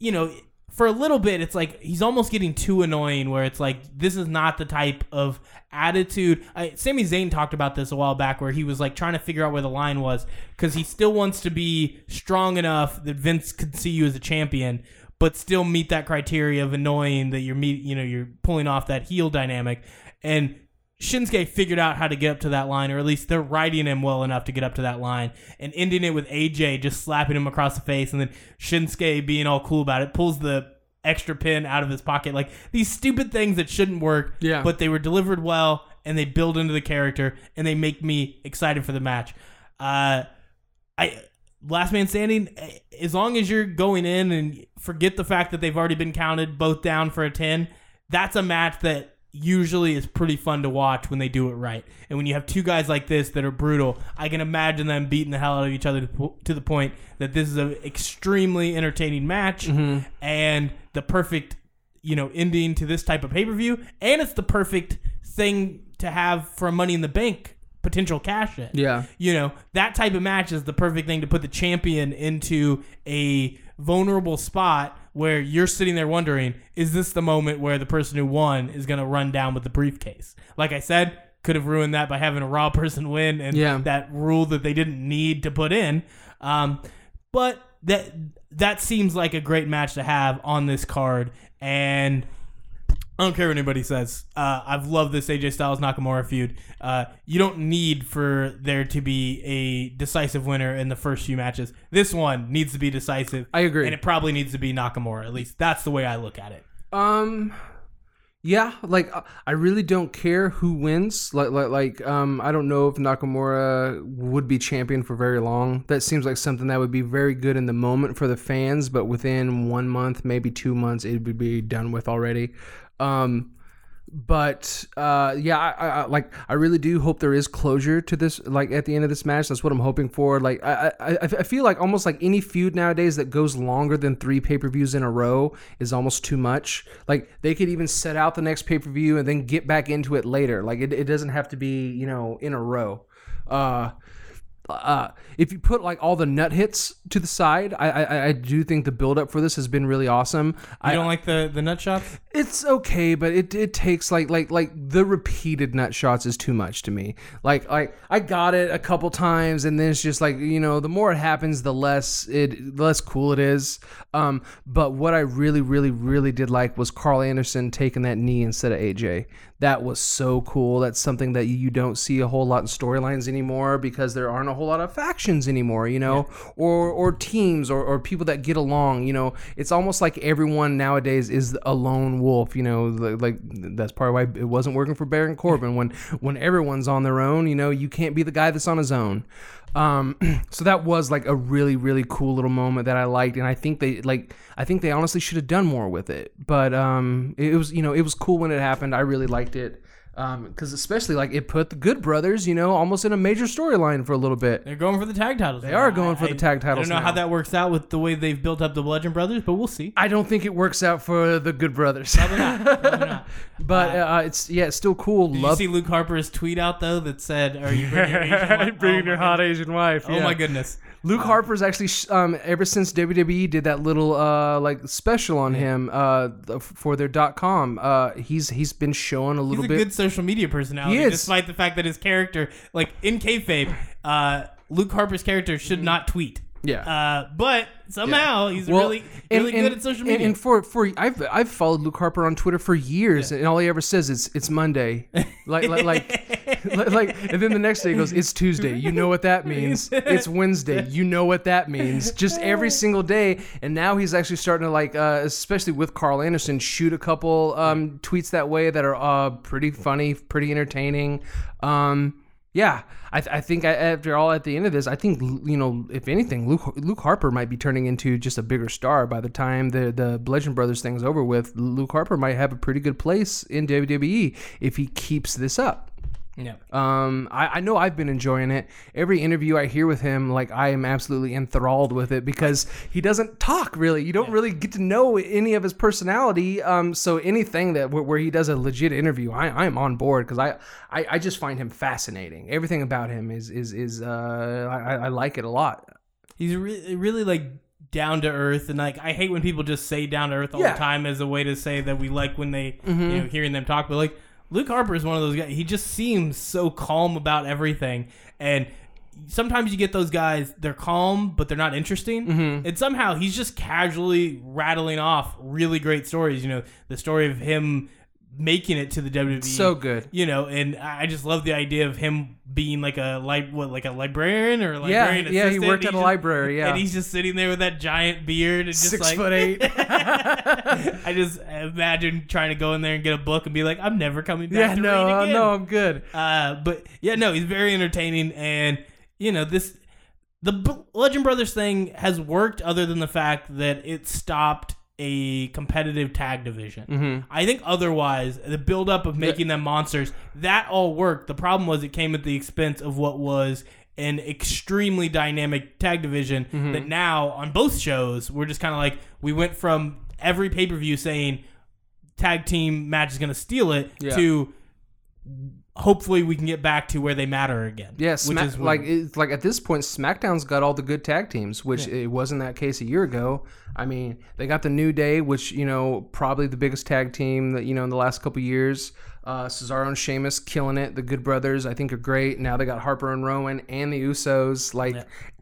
you know, for a little bit it's like he's almost getting too annoying where it's like this is not the type of attitude. I, Sami Zayn talked about this a while back where he was like trying to figure out where the line was cuz he still wants to be strong enough that Vince could see you as a champion but still meet that criteria of annoying that you're meet, you know, you're pulling off that heel dynamic and Shinsuke figured out how to get up to that line, or at least they're riding him well enough to get up to that line, and ending it with AJ just slapping him across the face, and then Shinsuke being all cool about it, pulls the extra pin out of his pocket. Like these stupid things that shouldn't work, Yeah. but they were delivered well, and they build into the character, and they make me excited for the match. Uh, I last man standing. As long as you're going in and forget the fact that they've already been counted both down for a ten, that's a match that usually is pretty fun to watch when they do it right. And when you have two guys like this that are brutal, I can imagine them beating the hell out of each other to, to the point that this is an extremely entertaining match mm-hmm. and the perfect, you know, ending to this type of pay per view. And it's the perfect thing to have for a Money in the Bank potential cash in Yeah. you know that type of match is the perfect thing to put the champion into a vulnerable spot where you're sitting there wondering is this the moment where the person who won is going to run down with the briefcase? Like i said could have ruined that by having a raw person win and Yeah. that rule that they didn't need to put in. Um, but that that seems like a great match to have on this card. And I don't care what anybody says. Uh, I've loved this AJ Styles Nakamura feud. Uh, you don't need for there to be a decisive winner in the first few matches. This one needs to be decisive. I agree. and it probably needs to be Nakamura. At least that's the way I look at it. Um, yeah, like uh, I really don't care who wins. Like, like, like, um, I don't know if Nakamura would be champion for very long. That seems like something that would be very good in the moment for the fans, but within one month, maybe two months, it would be done with already. Um, but uh, yeah, I, I, like I really do hope there is closure to this. Like at the end of this match, that's what I'm hoping for. Like I, I, I I feel like almost like any feud nowadays that goes longer than three pay per views in a row is almost too much. Like they could even set out the next pay per view and then get back into it later. Like it, it doesn't have to be you know in a row. Uh, uh, if you put like all the nut hits to the side, I I, I do think the build up for this has been really awesome. You I don't like the the nut shots? it's okay, but it, it takes like like like the repeated nut shots is too much to me. Like like I got it a couple times, and then it's just like you know the more it happens, the less it the less cool it is. Um, but what I really really really did like was Karl Anderson taking that knee instead of AJ. That was so cool. That's something that you don't see a whole lot in storylines anymore because there aren't a whole lot of factions anymore, you know, or or teams or, or people that get along. You know, it's almost like everyone nowadays is a lone wolf. You know, like, like that's part of why it wasn't working for Baron Corbin when when everyone's on their own. You know, you can't be the guy that's on his own. Um, so that was like a really really cool little moment that I liked, and I think they like I think they honestly should have done more with it. But um, it was you know it was cool when it happened. I really liked it. Because especially like it put the Good Brothers, you know, almost in a major storyline for a little bit. They're going for the tag titles. They are going for the tag titles I don't know now. how that works out with the way they've built up the Bludgeon Brothers, but we'll see. I don't think it works out for the Good Brothers. Probably not. Probably not. but uh, it's yeah, it's still cool. Did Love you see Luke Harper's tweet out though that said, "Are you bringing your Asian wife?" bringing Oh your hot. Asian wife. Oh my goodness. Luke Harper's actually um, ever since WWE did that little uh, like special on him uh, for their dot com. Uh, he's he's been showing a little He's a bit. good social media personality, despite the fact that his character, like in kayfabe, uh, Luke Harper's character should not tweet. Yeah. Uh, but somehow he's Well, really and- really and- good at social media. And, for for I've I've followed Luke Harper on Twitter for years, and all he ever says is it's Monday, like like like, like like, and then the next day he goes it's Tuesday. You know what that means? It's Wednesday. You know what that means? Just every single day, and now he's actually starting to like, uh, especially with Karl Anderson, shoot a couple um, tweets that way that are uh, pretty funny, pretty entertaining. Um, Yeah, I, th- I think I, after all, at the end of this, I think you know, if anything, Luke Luke Harper might be turning into just a bigger star by the time the the Bludgeon Brothers thing's over with. Luke Harper might have a pretty good place in WWE if he keeps this up. Yeah. Um, I, I know I've been enjoying it. Every interview I hear with him, like I am absolutely enthralled with it because he doesn't talk really. You don't really get to know any of his personality. Um, so anything that where, where he does a legit interview, I, I am on board because I, I I just find him fascinating. Everything about him is is is uh I, I like it a lot. He's really, really like down to earth, and like I hate when people just say down to earth all Yeah. the time as a way to say that we like when they, Mm-hmm. you know, hearing them talk. But like Luke Harper is one of those guys. He just seems so calm about everything, and sometimes you get those guys. They're calm, but they're not interesting. Mm-hmm. And somehow he's just casually rattling off really great stories. You know, the story of him making it to the WWE. So good. you know, and I just love the idea of him being like a like what like a librarian or a Yeah, librarian yeah, he worked at a just- library, yeah. and he's just sitting there with that giant beard and just Six like foot eight. I just imagine trying to go in there and get a book and be like, I'm never coming back yeah, to no, no, I'm good. Uh, but yeah, no, he's very entertaining, and you know this. The B- Legend Brothers thing has worked, other than the fact that it stopped a competitive tag division. Mm-hmm. I think otherwise, the buildup of making them monsters, that all worked. The problem was it came at the expense of what was an extremely dynamic tag division Mm-hmm. that now on both shows we're just kind of like we went from every pay per view saying tag team match is going to steal it Yeah. to hopefully we can get back to where they matter again. Yeah, which Smack, is like it's like at this point, SmackDown's got all the good tag teams, which it wasn't that case a year ago. I mean, they got the New Day, which you know probably the biggest tag team that you know in the last couple years. Uh, Cesaro and Sheamus killing it. The Good Brothers, I think, are great. Now they got Harper and Rowan and the Usos. Like,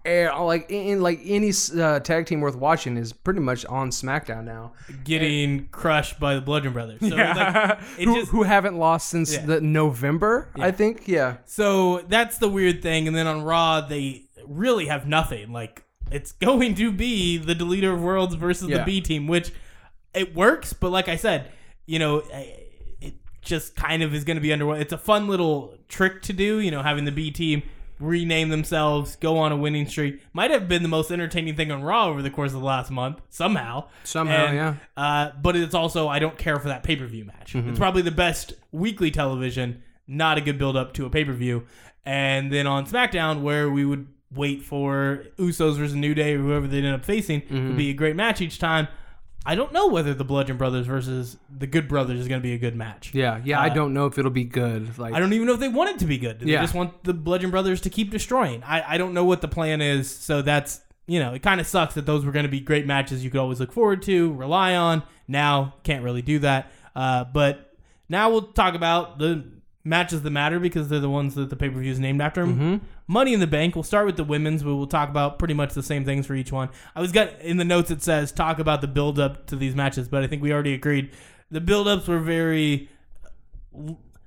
eh, like in like any uh, tag team worth watching is pretty much on SmackDown now. getting crushed by the Bludgeon Brothers. So like, it who, just who haven't lost since Yeah. the November? I think. Yeah. So that's the weird thing. And then on Raw, they really have nothing. Like it's going to be the Deleter of Worlds versus the B team, which it works. But like I said, you know, I- it just kind of is going to be underway. It's a fun little trick to do. You know, having the B team rename themselves, go on a winning streak. Might have been the most entertaining thing on Raw over the course of the last month, somehow. Somehow, And, yeah. Uh, but it's also I don't care for that pay per view match. Mm-hmm. It's probably the best weekly television, not a good build up to a pay per view. And then on SmackDown, where we would wait for Usos versus New Day or whoever they end up facing, Mm-hmm. would be a great match each time. I don't know whether the Bludgeon Brothers versus the Good Brothers is going to be a good match. Yeah, yeah. I don't know if it'll be good. Like, I don't even know if they want it to be good. Do They Yeah. just want the Bludgeon Brothers to keep destroying. I, I don't know what the plan is. So that's, you know, it kind of sucks that those were going to be great matches you could always look forward to, rely on. Now, can't really do that. Uh, but now we'll talk about the matches that matter because they're the ones that the pay per view is named after them. Money in the Bank. We'll start with the women's, we'll talk about pretty much the same things for each one. I was got in the notes it says talk about the build up to these matches, but I think we already agreed the build ups were very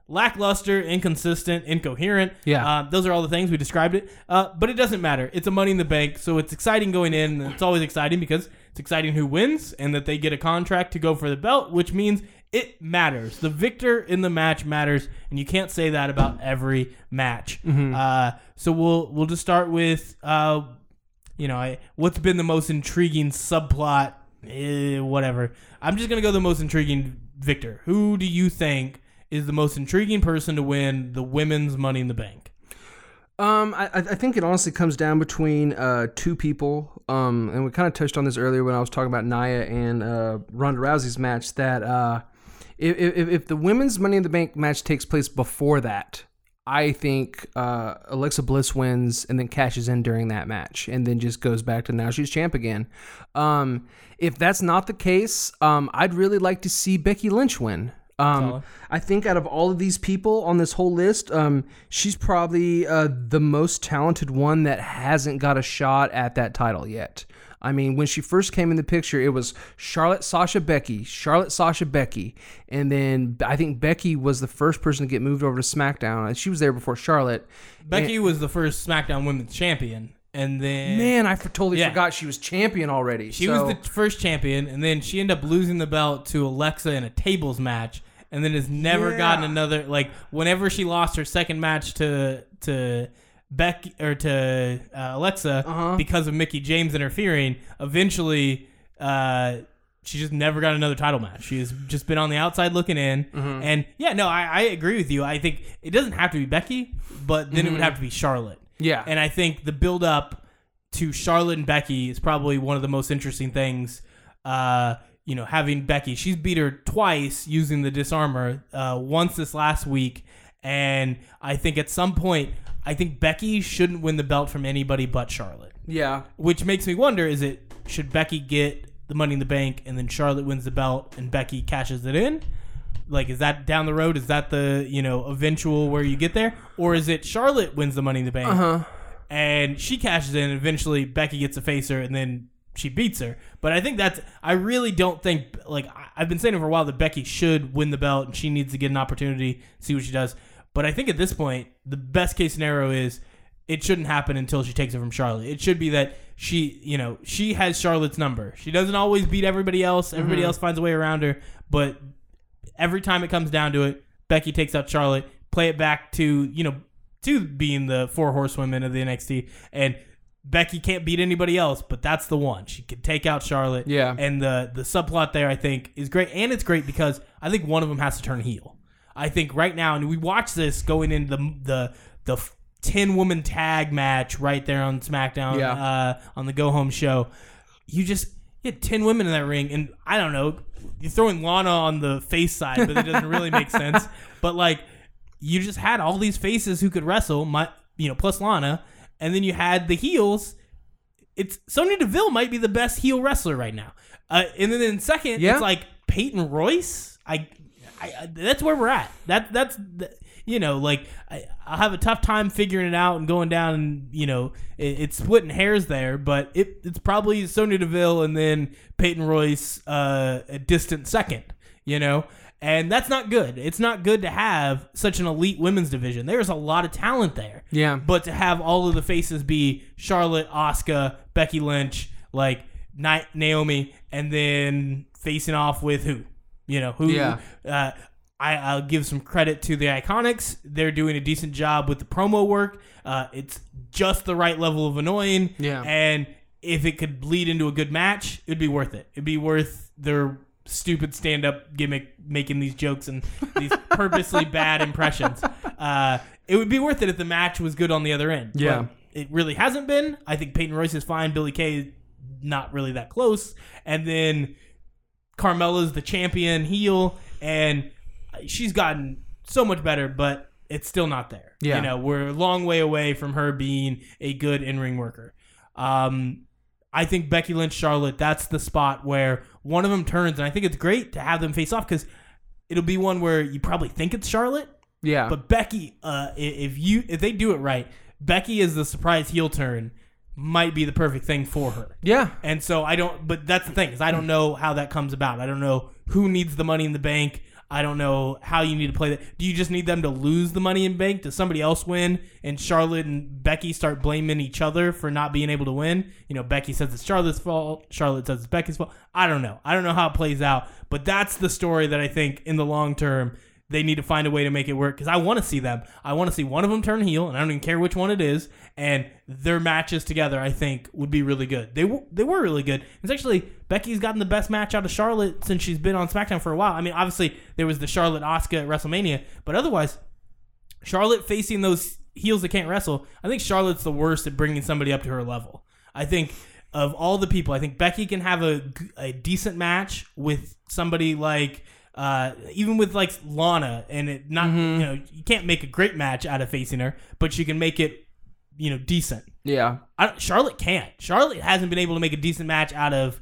lackluster, inconsistent, incoherent. Yeah. Uh, those are all the things we described it. Uh, but it doesn't matter. It's a Money in the Bank, so it's exciting going in. It's always exciting because it's exciting who wins and that they get a contract to go for the belt, which means it matters. The victor in the match matters, and you can't say that about every match. Uh, so we'll we'll just start with. Uh, you know, I, what's been the most intriguing subplot? Eh, whatever. I'm just gonna go the most intriguing Victor. Who do you think is the most intriguing person to win the women's Money in the Bank? Um, I, I I think it honestly comes down between uh, two people. Um, and we kind of touched on this earlier when I was talking about Nia and uh, Ronda Rousey's match. That uh, if, if if the women's Money in the Bank match takes place before that, I think uh, Alexa Bliss wins and then cashes in during that match, and then just goes back to now she's champ again. Um, if that's not the case, um, I'd really like to see Becky Lynch win. Um, I think out of all of these people on this whole list, um, she's probably uh, the most talented one that hasn't got a shot at that title yet. I mean, when she first came in the picture, it was Charlotte, Sasha, Becky, Charlotte, Sasha, Becky, and then I think Becky was the first person to get moved over to SmackDown. and She was there before Charlotte. Becky was the first SmackDown Women's Champion, and then Man, I f- totally Yeah. forgot she was champion already. She So- was the first champion, and then she ended up losing the belt to Alexa in a tables match. and then has never Yeah. gotten another. Like whenever she lost her second match to to Beck or to uh, Alexa Uh-huh. because of Mickie James interfering, eventually. Uh, she just never got another title match. She has just been on the outside looking in. Mm-hmm. And yeah, no, I, I agree with you. I think it doesn't have to be Becky, but then it would have to be Charlotte. Mm-hmm. Yeah. And I think the build up to Charlotte and Becky is probably one of the most interesting things. Uh, you know, having Becky, she's beat her twice using the disarmer. uh, once this last week. And I think at some point, I think Becky shouldn't win the belt from anybody but Charlotte yeah. which makes me wonder: is it should Becky get the Money in the Bank and then Charlotte wins the belt and Becky cashes it in? Like, is that down the road? Is that the you know eventual where you get there, or is it Charlotte wins the Money in the Bank Uh-huh. and she cashes in? and Eventually, Becky gets a face her and then she beats her. But I think that's I really don't think like I've been saying it for a while that Becky should win the belt and she needs to get an opportunity, see what she does. But I think at this point, the best case scenario is it shouldn't happen until she takes it from Charlotte. It should be that she, you know, she has Charlotte's number. She doesn't always beat everybody else. Everybody mm-hmm. else finds a way around her, but every time it comes down to it, Becky takes out Charlotte, play it back to, you know, to being the four horsewomen of the NXT and Becky can't beat anybody else, but that's the one. She can take out Charlotte. Yeah. And the the subplot there I think is great and it's great because I think one of them has to turn heel. I think right now and we watch this going into the the the 10 woman tag match right there on SmackDown Yeah. uh, on the Go Home show. You just you had 10 women in that ring and I don't know, you're throwing Lana on the face side, but it doesn't really make sense. But like you just had all these faces who could wrestle, my you know, plus Lana, and then you had the heels. It's Sonya Deville might be the best heel wrestler right now. Uh, and then in second, Yeah. it's like Peyton Royce. I, I, I that's where we're at. That that's the, you know like I, I'll have a tough time figuring it out and going down and you know it, it's splitting hairs there, but it it's probably Sonya Deville and then Peyton Royce uh, a distant second. You know. And that's not good. It's not good to have such an elite women's division. There's a lot of talent there. Yeah. But to have all of the faces be Charlotte, Asuka, Becky Lynch, like Naomi, and then facing off with who? You know, who? Yeah. Uh, I, I'll give some credit to the Iconics. They're doing a decent job with the promo work. Uh, it's just the right level of annoying. Yeah. And if it could lead into a good match, it'd be worth it. It'd be worth their stupid stand-up gimmick making these jokes and these purposely bad impressions. Uh, it would be worth it if the match was good on the other end. Yeah. But it really hasn't been. I think Peyton Royce is fine. Billy Kay, not really that close. And then Carmella's the champion heel, and she's gotten so much better, but it's still not there. Yeah. You know, we're a long way away from her being a good in ring worker. Um, I think Becky Lynch, Charlotte, that's the spot where one of them turns, and I think it's great to have them face off because it'll be one where you probably think it's Charlotte, Yeah. but Becky, uh, if you if they do it right, Becky is the surprise heel turn might be the perfect thing for her. yeah. And so I don't, but that's the thing is I don't know how that comes about. I don't know who needs the money in the bank. I don't know how you need to play that. Do you just need them to lose the money in bank? Does somebody else win? And Charlotte and Becky start blaming each other for not being able to win? You know, Becky says it's Charlotte's fault. Charlotte says it's Becky's fault. I don't know. I don't know how it plays out. But that's the story that I think in the long term they need to find a way to make it work because I want to see them. I want to see one of them turn heel, and I don't even care which one it is. And their matches together, I think, would be really good. They were they were really good. It's actually Becky's gotten the best match out of Charlotte since she's been on SmackDown for a while. I mean, obviously there was the Charlotte Asuka at WrestleMania, but otherwise, Charlotte facing those heels that can't wrestle, I think Charlotte's the worst at bringing somebody up to her level. I think of all the people, I think Becky can have a, a decent match with somebody like uh, even with like Lana, and it not you know you can't make a great match out of facing her, but you can make it you know decent. Yeah. I, Charlotte can't. Charlotte hasn't been able to make a decent match out of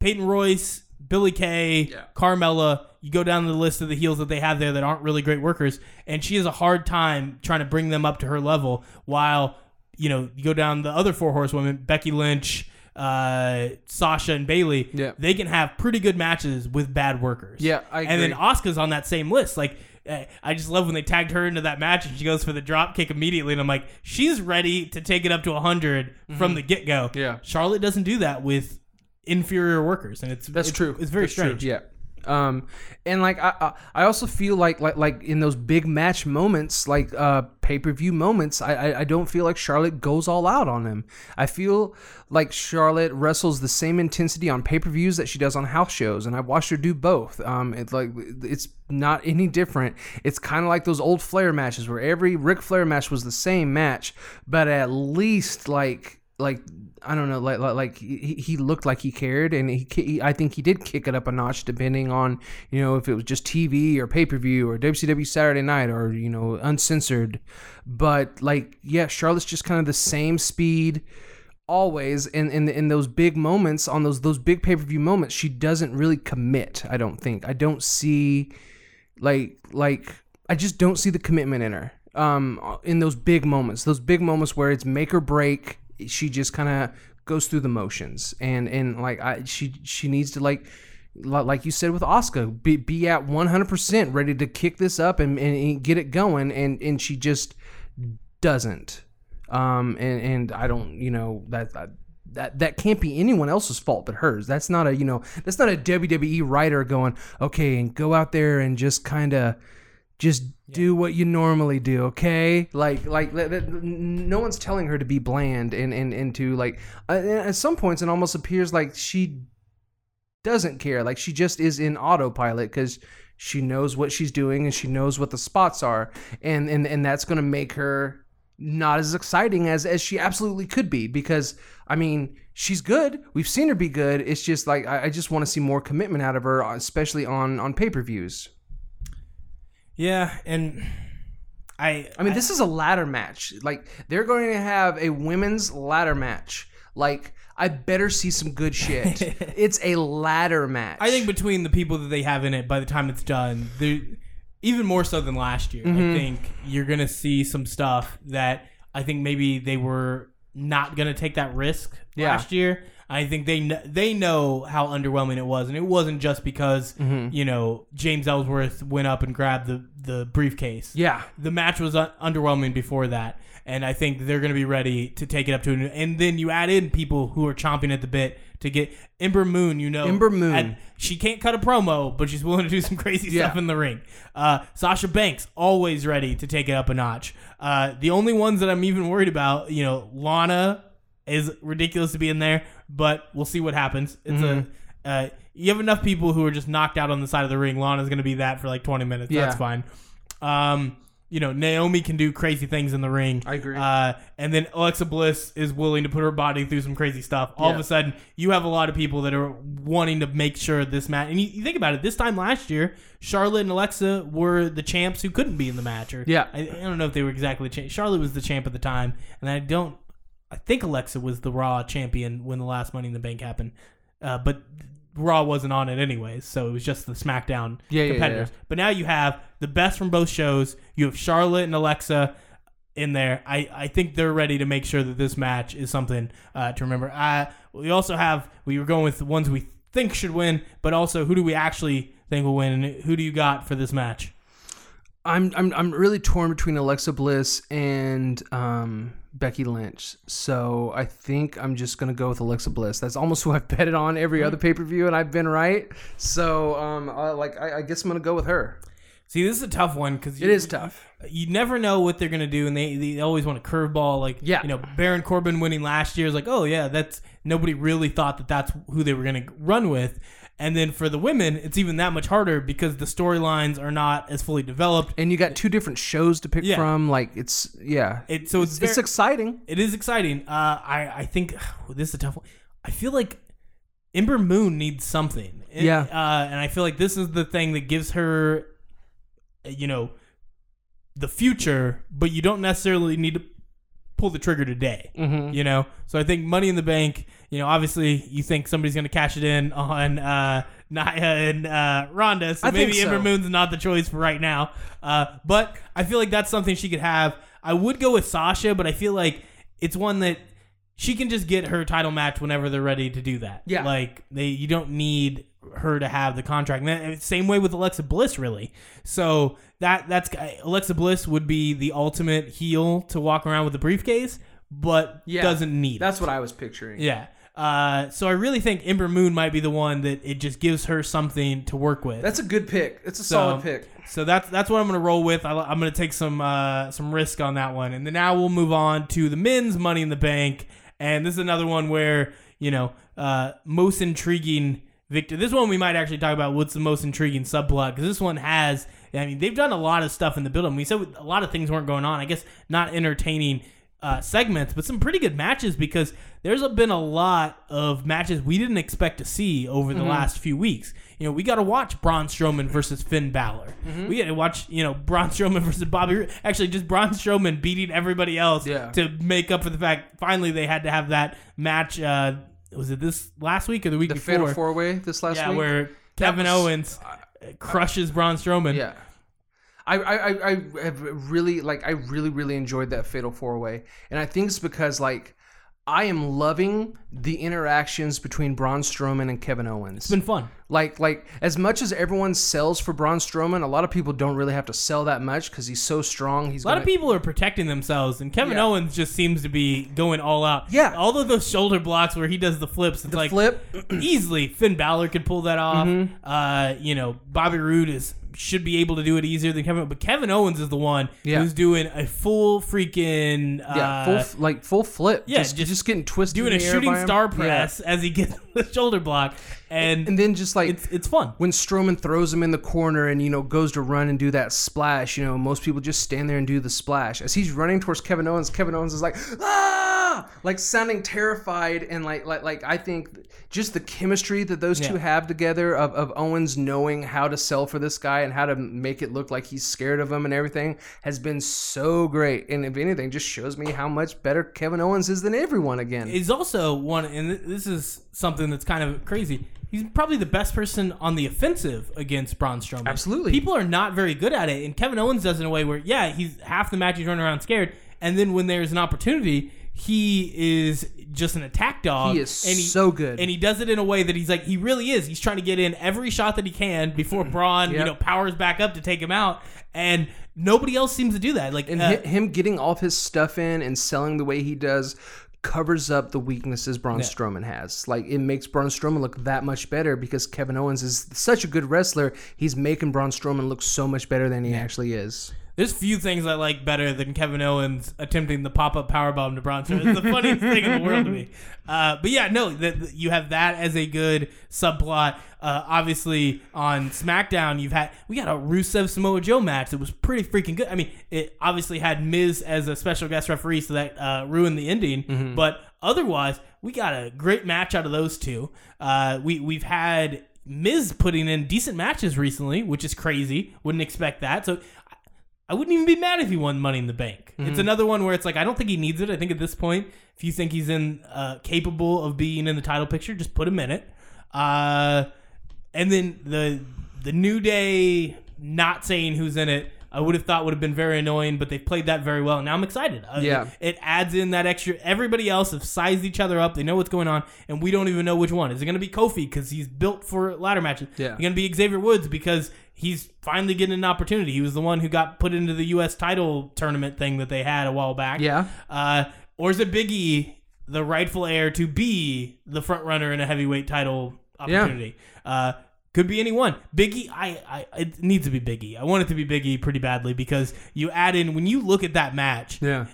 Peyton Royce, Billy Kay, Yeah. Carmella. You go down the list of the heels that they have there that aren't really great workers, and she has a hard time trying to bring them up to her level. While you know you go down the other four horsewomen, Becky Lynch, uh, Sasha, and Bayley. Yeah. they can have pretty good matches with bad workers. Yeah, I And then Asuka's on that same list. Like, eh, I just love when they tagged her into that match and she goes for the drop kick immediately. And I'm like, she's ready to take it up to 100 from the get go. Mm-hmm. Yeah. Charlotte doesn't do that with inferior workers. And it's That's it's- true. It's very That's true. strange. Yeah. Um, and like I, I also feel like like like in those big match moments, like uh pay per view moments, I, I I don't feel like Charlotte goes all out on him. I feel like Charlotte wrestles the same intensity on pay per views that she does on house shows, and I've watched her do both. Um, it's like it's not any different. It's kind of like those old Flair matches where every Ric Flair match was the same match, but at least like like I don't know, like like, he, looked like he cared, and he, he I think he did kick it up a notch, depending on you know if it was just TV or pay per view or WCW Saturday Night or you know uncensored, but like yeah, Charlotte's just kind of the same speed always in in in those big moments on those those big pay per view moments. She doesn't really commit. I don't think. I don't see like like I just don't see the commitment in her. Um, in those big moments, those big moments where it's make or break she just kind of goes through the motions and and like I she she needs to like like you said with Asuka, be, be at 100% ready to kick this up and, and get it going and and she just doesn't um and and I don't you know that, that that that can't be anyone else's fault but hers. That's not a you know that's not a WWE writer going okay and go out there and just kind of just do what you normally do okay? Like like no one's telling her to be bland and and, and to like uh, at some points it almost appears like she doesn't care like she just is in autopilot because she knows what she's doing and she knows what the spots are and and, and that's going to make her not as exciting as as she absolutely could be because i mean she's good we've seen her be good it's just like i, I just want to see more commitment out of her especially on on pay-per-views yeah, and I I mean, this is a ladder match. Like they're going to have a women's ladder match. Like I better see some good shit. it's a ladder match. I think between the people that they have in it, by the time it's done, they even more so than last year. Mm-hmm. I think you're gonna see some stuff that I think maybe they were not gonna take that risk Yeah. last year. I think they kn- they know how underwhelming it was, and it wasn't just because Mm-hmm. you know James Ellsworth went up and grabbed the the briefcase. Yeah. the match was un- underwhelming before that, and I think they're going to be ready to take it up to. An, and then you add in people who are chomping at the bit to get Ember Moon. You know, Ember Moon. at- she can't cut a promo, but she's willing to do some crazy Yeah. stuff in the ring. Uh, Sasha Banks always ready to take it up a notch. Uh, the only ones that I'm even worried about, you know, Lana is ridiculous to be in there, but we'll see what happens. It's Mm-hmm. a uh, you have enough people who are just knocked out on the side of the ring. Lana's going to be that for like 20 minutes. Yeah. That's fine. Um, you know, Naomi can do crazy things in the ring. I agree. Uh, and then Alexa Bliss is willing to put her body through some crazy stuff. All of a sudden, you have a lot of people that are wanting to make sure this match. And you, you think about it, this time last year, Charlotte and Alexa were the champs who couldn't be in the match. Or Yeah. I, I don't know if they were exactly champ. Charlotte was the champ at the time, and I don't. I think Alexa was the Raw champion when the last Money in the Bank happened, uh, but Raw wasn't on it anyways, so it was just the SmackDown Yeah, yeah, competitors. But now you have the best from both shows. You have Charlotte and Alexa in there. I, I think they're ready to make sure that this match is something uh, to remember. Uh, we also have we were going with the ones we think should win, but also who do we actually think will win, and who do you got for this match? I'm I'm I'm really torn between Alexa Bliss and um, Becky Lynch. So I think I'm just gonna go with Alexa Bliss. That's almost who I've betted on every other pay per view, and I've been right. So um, I, like I, I guess I'm gonna go with her. See, this is a tough one because It is tough. You never know what they're gonna do, and they, they always want a curveball. Like, Yeah. you know, Baron Corbin winning last year is like, oh yeah, that's nobody really thought that that's who they were gonna run with. And then for the women, it's even that much harder because the storylines are not as fully developed. And you got two different shows to pick Yeah. from. Like it's yeah, It so it's it's, very, it's exciting. it is exciting. Uh, I I think this is a tough one. I feel like Ember Moon needs something. It- Yeah. uh, and I feel like this is the thing that gives her, you know, the future, but you don't necessarily need to pull the trigger today. Mm-hmm. You know, so I think Money in the Bank. You know, obviously you think somebody's going to cash it in on uh, Nia and uh, Ronda, so I maybe Ember. Moon's not the choice for right now. Uh, but I feel like that's something she could have. I would go with Sasha, but I feel like it's one that she can just get her title match whenever they're ready to do that. Yeah. like they you don't need her to have the contract. And that- same way with Alexa Bliss, really. So that that's Alexa Bliss would be the ultimate heel to walk around with a briefcase, but Yeah. doesn't need. it. That's what I was picturing. Yeah. Uh, so I really think Ember Moon might be the one that it just gives her something to work with. That's a good pick. It's a So- solid pick. So that's that's what I'm gonna roll with. I, am gonna take some uh, some risk on that one, and then now we'll move on to the men's Money in the Bank, and this is another one where you know uh, most intriguing victor. This one we might actually talk about what's the most intriguing subplot because this one has. I mean, they've done a lot of stuff in the build. We said a lot of things weren't going on. I guess not entertaining uh, segments, but some pretty good matches because there's been a lot of matches we didn't expect to see over the last few weeks. You know, we got to watch Braun Strowman versus Finn Balor. We got to watch, you know, Braun Strowman versus Bobby. Roode. Actually, just Braun Strowman beating everybody else Yeah. to make up for the fact finally they had to have that match. Uh, was it this last week or the week The before? Fatal Four Way this last yeah, week. where Kevin was- Owens crushes Braun Strowman. Yeah. I, I, I, I have really like I really really enjoyed that fatal four way, and I think it's because like I am loving the interactions between Braun Strowman and Kevin Owens. It's been fun. like like as much as everyone sells for Braun Strowman, a lot of people don't really have to sell that much because he's so strong. He's A lot of people are protecting themselves, and Kevin Yeah. Owens just seems to be going all out. Yeah. all of those shoulder blocks where he does the flips, it's like flip. easily Finn Balor could pull that off. Mm-hmm. Uh, you know, Bobby Roode is should be able to do it easier than Kevin, but Kevin Owens is the one Yeah. who's doing a full freaking uh, Yeah, full f- like full flip. yeah, just, just just, getting twisted. doing in a shooting star Yeah. press as he gets the shoulder block, and, and then just like it's it's fun. when Strowman throws him in the corner and you know goes to run and do that splash, you know most people just stand there and do the splash. As he's running towards Kevin Owens, Kevin Owens is like ah, like sounding terrified and like like like I think just the chemistry that those two have together of, of Owens knowing how to sell for this guy and how to make it look like he's scared of him and everything has been so great. And if anything, just shows me how much better Kevin Owens is than everyone again. He's also one, and this is something that's kind of crazy. He's probably the best person on the offensive against Braun Strowman. Absolutely. people are not very good at it, and Kevin Owens does it in a way where, yeah, he's half the match he's running around scared, and then when there's an opportunity, he is just an attack dog. He is and so good. and he does it in a way that he's like he really is. He's trying to get in every shot that he can before Braun, you know, powers back up to take him out, and nobody else seems to do that. Like, And uh, him getting all of his stuff in and selling the way he does covers up the weaknesses Braun Strowman has. Like it makes Braun Strowman look that much better because Kevin Owens is such a good wrestler. He's making Braun Strowman look so much better than he actually is. There's few things I like better than Kevin Owens attempting the pop up powerbomb to Braun Strowman. It's the funniest thing in the world to me. Uh, but yeah, no, that that you have that as a good subplot. Uh, obviously, on SmackDown, you've had we got a Rusev Samoa Joe match that was pretty freaking good. I mean, it obviously had Miz as a special guest referee, so that uh, ruined the ending. But otherwise, we got a great match out of those two. Uh, we we've had Miz putting in decent matches recently, which is crazy. Wouldn't expect that. So I wouldn't even be mad if he won Money in the Bank. It's another one where it's like I don't think he needs it. I think at this point, if you think he's in uh, capable of being in the title picture, just put him in it. Uh, and then the the New Day not saying who's in it, I would have thought would have been very annoying, but they've played that very well. Now I'm excited. Uh, Yeah. it, it adds in that extra. Everybody else have sized each other up. They know what's going on, and we don't even know which one. Is it going to be Kofi because he's built for ladder matches? Yeah. Going to be Xavier Woods because he's finally getting an opportunity. He was the one who got put into the U.S. title tournament thing that they had a while back. Yeah. Uh, or is it Big E, the rightful heir to be the front runner in a heavyweight title opportunity? Uh, could be anyone. Big I, it needs to be Biggie. I want it to be Big E pretty badly because you add in when you look at that match. Yeah.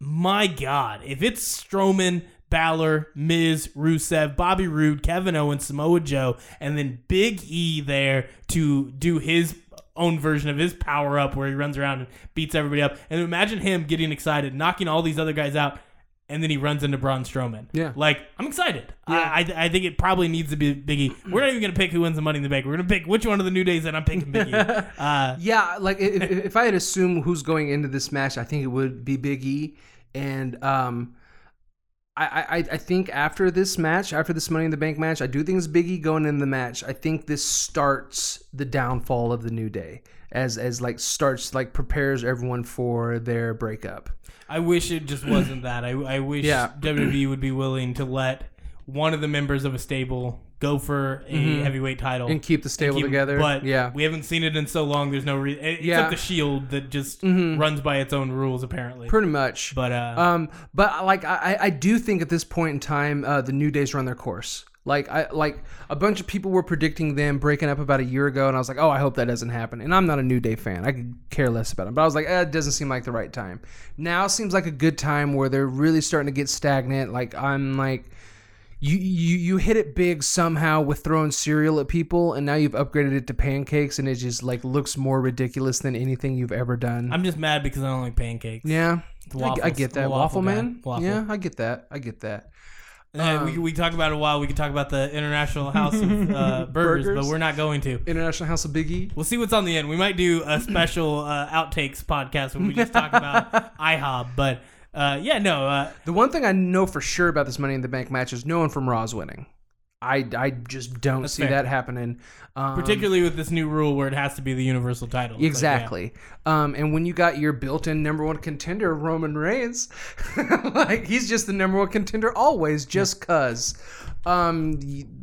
My God, if it's Strowman, Balor, Miz, Rusev, Bobby Roode, Kevin Owens, Samoa Joe, and then Big E there to do his own version of his power up where he runs around and beats everybody up. And imagine him getting excited, knocking all these other guys out, and then he runs into Braun Strowman. Yeah. Like, I'm excited. I, I, I think it probably needs to be Big E. We're not even going to pick who wins the Money in the Bank. We're going to pick which one of the New Days, and I'm picking Big E. Uh, Yeah, like if, if if I had assumed who's going into this match, I think it would be Big E. And um, I, I, I think after this match, after this Money in the Bank match, I do think it's Big E going in the match. I think this starts the downfall of the New Day as as like starts like prepares everyone for their breakup. I wish it just wasn't that. I, I wish Yeah. WWE would be willing to let one of the members of a stable go for a Mhm. heavyweight title and keep the stable keep- together. But yeah, we haven't seen it in so long. There's no reason. Except Yeah. the Shield that just Mhm. runs by its own rules, apparently. pretty much. but uh, Um, but like I, I do think at this point in time, uh, the New Days run their course. Like I like a bunch of people were predicting them breaking up about a year ago, and I was like, oh, I hope that doesn't happen. And I'm not a New Day fan; I could care less about them. But I was like, eh, it doesn't seem like the right time. Now seems like a good time where they're really starting to get stagnant. Like I'm like. You, you you hit it big somehow with throwing cereal at people, and now you've upgraded it to pancakes, and it just like looks more ridiculous than anything you've ever done. I'm just mad because I don't like pancakes. Yeah, I, I get that. waffle Waffle, man. Waffle. Yeah, I get that. I get that. Uh, we, we talk about it a while. We could talk about the International House of uh, burgers, Burgers? but we're not going to. International House of Biggie. We'll see what's on the end. We might do a special uh, outtakes podcast where we just talk about IHOB. But uh, yeah, no, uh, The one thing I know for sure about this Money in the Bank match is no one from Raw's winning. I, I just don't see fair. that happening. Um, particularly with this new rule where it has to be the universal title. It's like, yeah. Exactly. Um, and when you got your built-in number one contender, Roman Reigns, like he's just the number one contender always, just cause. Um,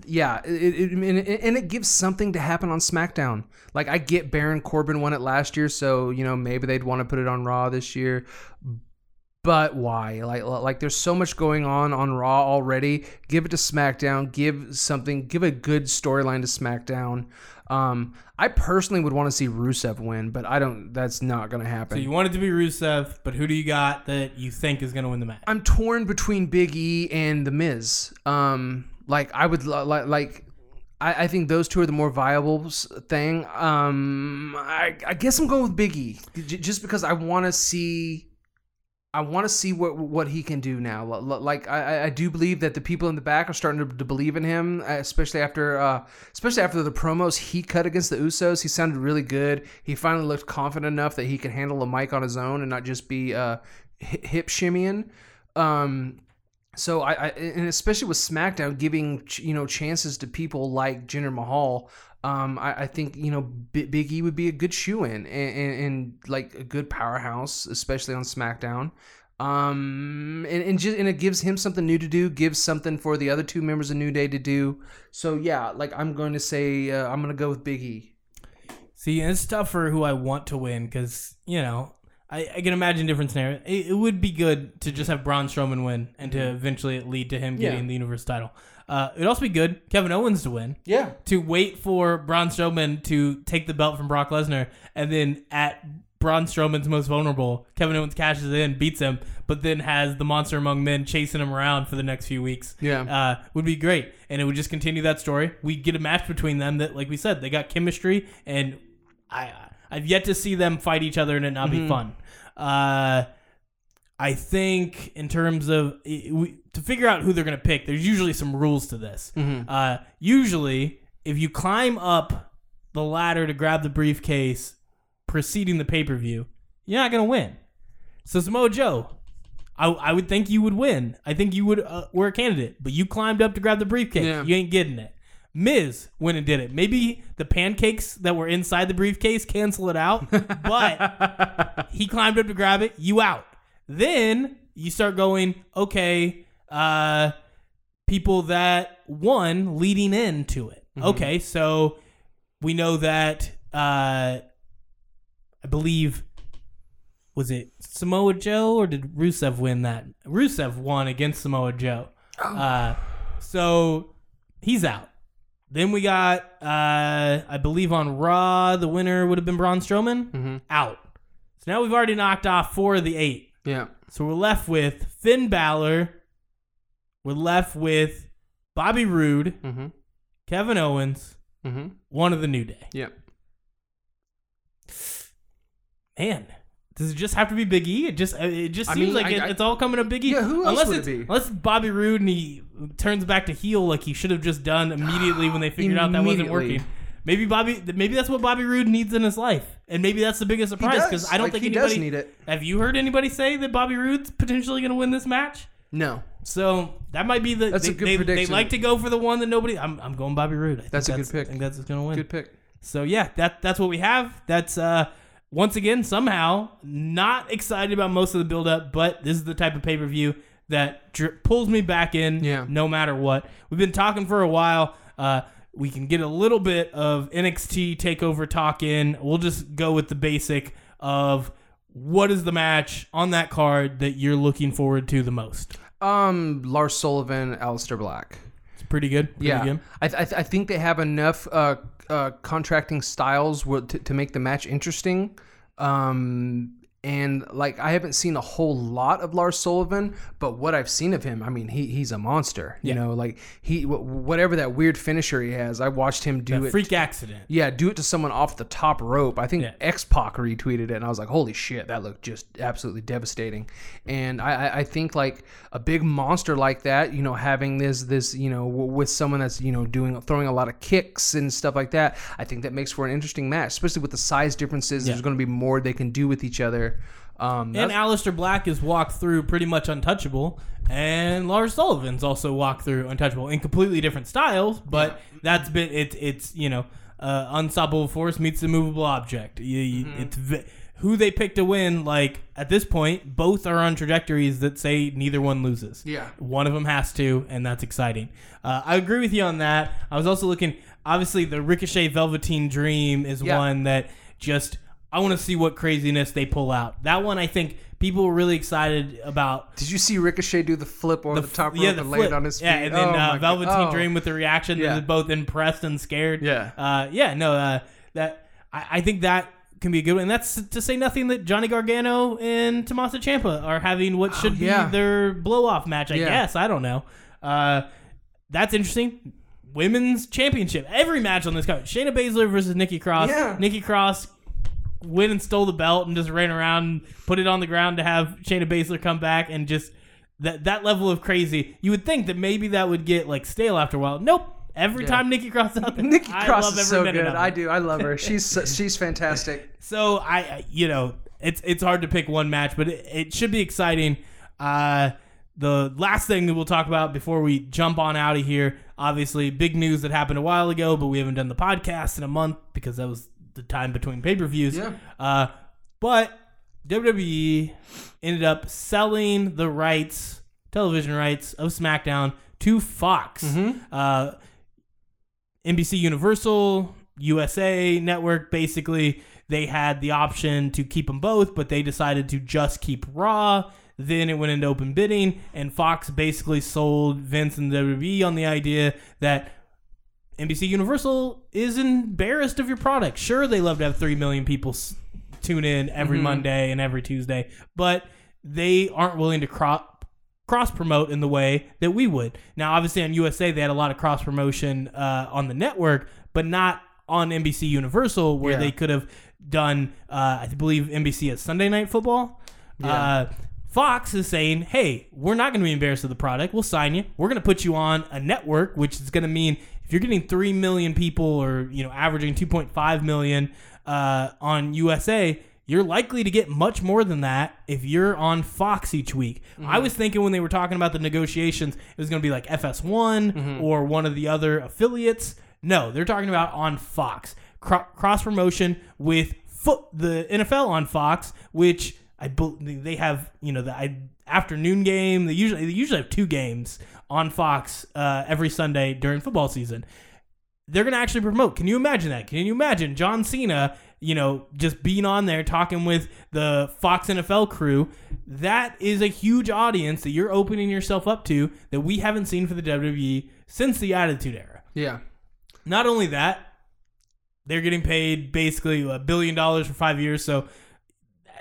yeah, it, it, and it gives something to happen on SmackDown. Like I get Baron Corbin won it last year, so you know maybe they'd want to put it on Raw this year. But why? Like, like there's so much going on on Raw already. Give it to SmackDown. Give something. Give a good storyline to SmackDown. Um, I personally would want to see Rusev win, but I don't. That's not going to happen. So you want it to be Rusev, but who do you got that you think is going to win the match? I'm torn between Big E and The Miz. Um, like I would like like. I, I think those two are the more viable thing. Um, I, I guess I'm going with Big E, j- just because I want to see I want to see what what he can do now. Like I, I do believe that the people in the back are starting to, to believe in him, uh, especially after uh, especially after the promos he cut against the Usos. He sounded really good. He finally looked confident enough that he can handle a mic on his own and not just be uh, hip shimmying. Um, so I, I and especially with SmackDown giving you know chances to people like Jinder Mahal. Um, I, I think you know B- Big E would be a good shoe in and, and, and like a good powerhouse, especially on SmackDown. Um, and and, just, and it gives him something new to do, gives something for the other two members of New Day to do. So yeah, like I'm going to say uh, I'm going to go with Big E. See, it's tough for who I want to win because you know I, I can imagine different scenarios. It, it would be good to just have Braun Strowman win and to eventually lead to him Yeah. getting the Universe title. Uh, it'd also be good Kevin Owens to win. Yeah, To wait for Braun Strowman to take the belt from Brock Lesnar and then at Braun Strowman's most vulnerable, Kevin Owens cashes in, beats him, but then has the monster among men chasing him around for the next few weeks. Yeah. uh, would be great, and it would just continue that story. We get a match between them that, like we said, they got chemistry, and I I've yet to see them fight each other and it not be fun. Uh, I think in terms of we, to figure out who they're going to pick, there's usually some rules to this. Uh, usually, if you climb up the ladder to grab the briefcase preceding the pay per view, you're not going to win. So Samoa Joe, I, I would think you would win. I think you would uh, were a candidate, but you climbed up to grab the briefcase. Yeah. You ain't getting it. Miz went and did it. Maybe the pancakes that were inside the briefcase cancel it out, but he climbed up to grab it. You out. Then you start going, okay, uh, people that won leading into it. Okay, so we know that uh, I believe was it Samoa Joe or did Rusev win that? Rusev won against Samoa Joe. Uh, so he's out. Then we got, uh, I believe on Raw, the winner would have been Braun Strowman. Out. So now we've already knocked off four of the eight. Yeah, So we're left with Finn Balor. We're left with Bobby Roode, mm-hmm. Kevin Owens, Mm-hmm. one of the New Day. yeah. Man, does it just have to be Big E? It just it just I seems mean, like I- it, I- it's all coming to Big E. Yeah, who else unless would it be? Unless it's Bobby Roode and he turns back to heel like he should have just done immediately when they figured out that wasn't working. Maybe Bobby, maybe that's what Bobby Roode needs in his life, and maybe that's the biggest surprise because. I don't Like, think he anybody. does need it. Have you heard anybody say that Bobby Roode's potentially going to win this match? No, So that might be the. That's they, a good they, They like to go for the one that nobody. I'm, I'm going Bobby Roode. I That's a good pick. I think that's going to win. good pick. So yeah, that that's what we have. That's uh once again somehow not excited about most of the build up, but this is the type of pay per view that dri- pulls me back in Yeah. no matter what. We've been talking for a while. Uh, we can get a little bit of NXT takeover talk in. We'll just go with the basic of what is the match on that card that you're looking forward to the most. Um, Lars Sullivan, Aleister Black. It's pretty good. Pretty yeah, good. I, th- I, th- I think they have enough uh, uh, contracting styles to, to make the match interesting. Um, and like I haven't seen a whole lot of Lars Sullivan, but what I've seen of him, I mean, he he's a monster. You Yeah. know, like he whatever that weird finisher he has, I watched him do That it. freak accident. yeah, do it to someone off the top rope. I think Yeah. X Pac retweeted it, and I was like, "Holy shit, that looked just absolutely devastating." And I, I, I think like a big monster like that, you know, having this, this, you know, w- with someone that's you know doing throwing a lot of kicks and stuff like that, I think that makes for an interesting match, especially with the size differences. Yeah. There's going to be more they can do with each other. Um, And Aleister Black is walked through pretty much untouchable, and Lars Sullivan's also walked through untouchable in completely different styles. But that's been it's it's you know uh, unstoppable force meets the immovable object. You, you, Mm-hmm. It's v- who they pick to win. Like at this point, both are on trajectories that say neither one loses. Yeah. one of them has to, and that's exciting. Uh, I agree with you on that. I was also looking. Obviously, the Ricochet Velveteen Dream is Yeah. one that just I want to see what craziness they pull out. That one I think people were really excited about. did you see Ricochet do the flip on the, top rope yeah, the and flip. land on his feet? Yeah, and then Oh uh, Velveteen Oh. Dream with the reaction Yeah. is both impressed and scared. Yeah. uh, yeah, no, uh, that I, I think that can be a good one. And that's to say nothing that Johnny Gargano and Tommaso Ciampa are having what should Oh, yeah. be their blow off match. I Yeah. guess I don't know. Uh, that's interesting. Women's championship. Every match on this card. Shayna Baszler versus Nikki Cross. Yeah. Nikki Cross went and stole the belt and just ran around and put it on the ground to have Shayna Baszler come back and just that that level of crazy. You would think that maybe that would get like stale after a while. Nope. Every Yeah. time Nikki Cross is out there, Nikki I Cross love is so good. I do. I love her. She's so- she's fantastic. So I, I- you know, it's it's hard to pick one match, but it, it should be exciting. Uh, the last thing that we'll talk about before we jump on out of here, obviously, big news that happened a while ago, but we haven't done the podcast in a month because that was the time between pay per views. Yeah. Uh, but WWE ended up selling the rights, television rights of SmackDown to Fox. Uh, NBC Universal, USA Network, basically, they had the option to keep them both, but they decided to just keep Raw. Then it went into open bidding, and Fox basically sold Vince and WWE on the idea that NBC Universal is embarrassed of your product. Sure, they love to have 3 million people s- tune in every Monday and every Tuesday, but they aren't willing to cro- cross promote in the way that we would. Now, obviously, on USA, they had a lot of cross promotion uh, on the network, but not on NBC Universal, where Yeah. they could have done, uh, I believe, NBC has Sunday Night Football. Uh, Fox is saying, hey, we're not going to be embarrassed of the product. We'll sign you. We're going to put you on a network, which is going to mean if you're getting 3 million people or, you know, averaging 2.5 million uh, on USA, you're likely to get much more than that if you're on Fox each week. I was thinking when they were talking about the negotiations, it was going to be like FS1 or one of the other affiliates. No, they're talking about on Fox. Cro- cross promotion with foot the NFL on Fox, which I they have you know the I, afternoon game. They usually they usually have two games on Fox uh, every Sunday during football season. They're gonna actually promote. Can you imagine that? Can you imagine John Cena? You know, just being on there talking with the Fox NFL crew. That is a huge audience that you're opening yourself up to that we haven't seen for the WWE since the Attitude Era. Yeah. Not only that, they're getting paid basically a billion dollars for five years, so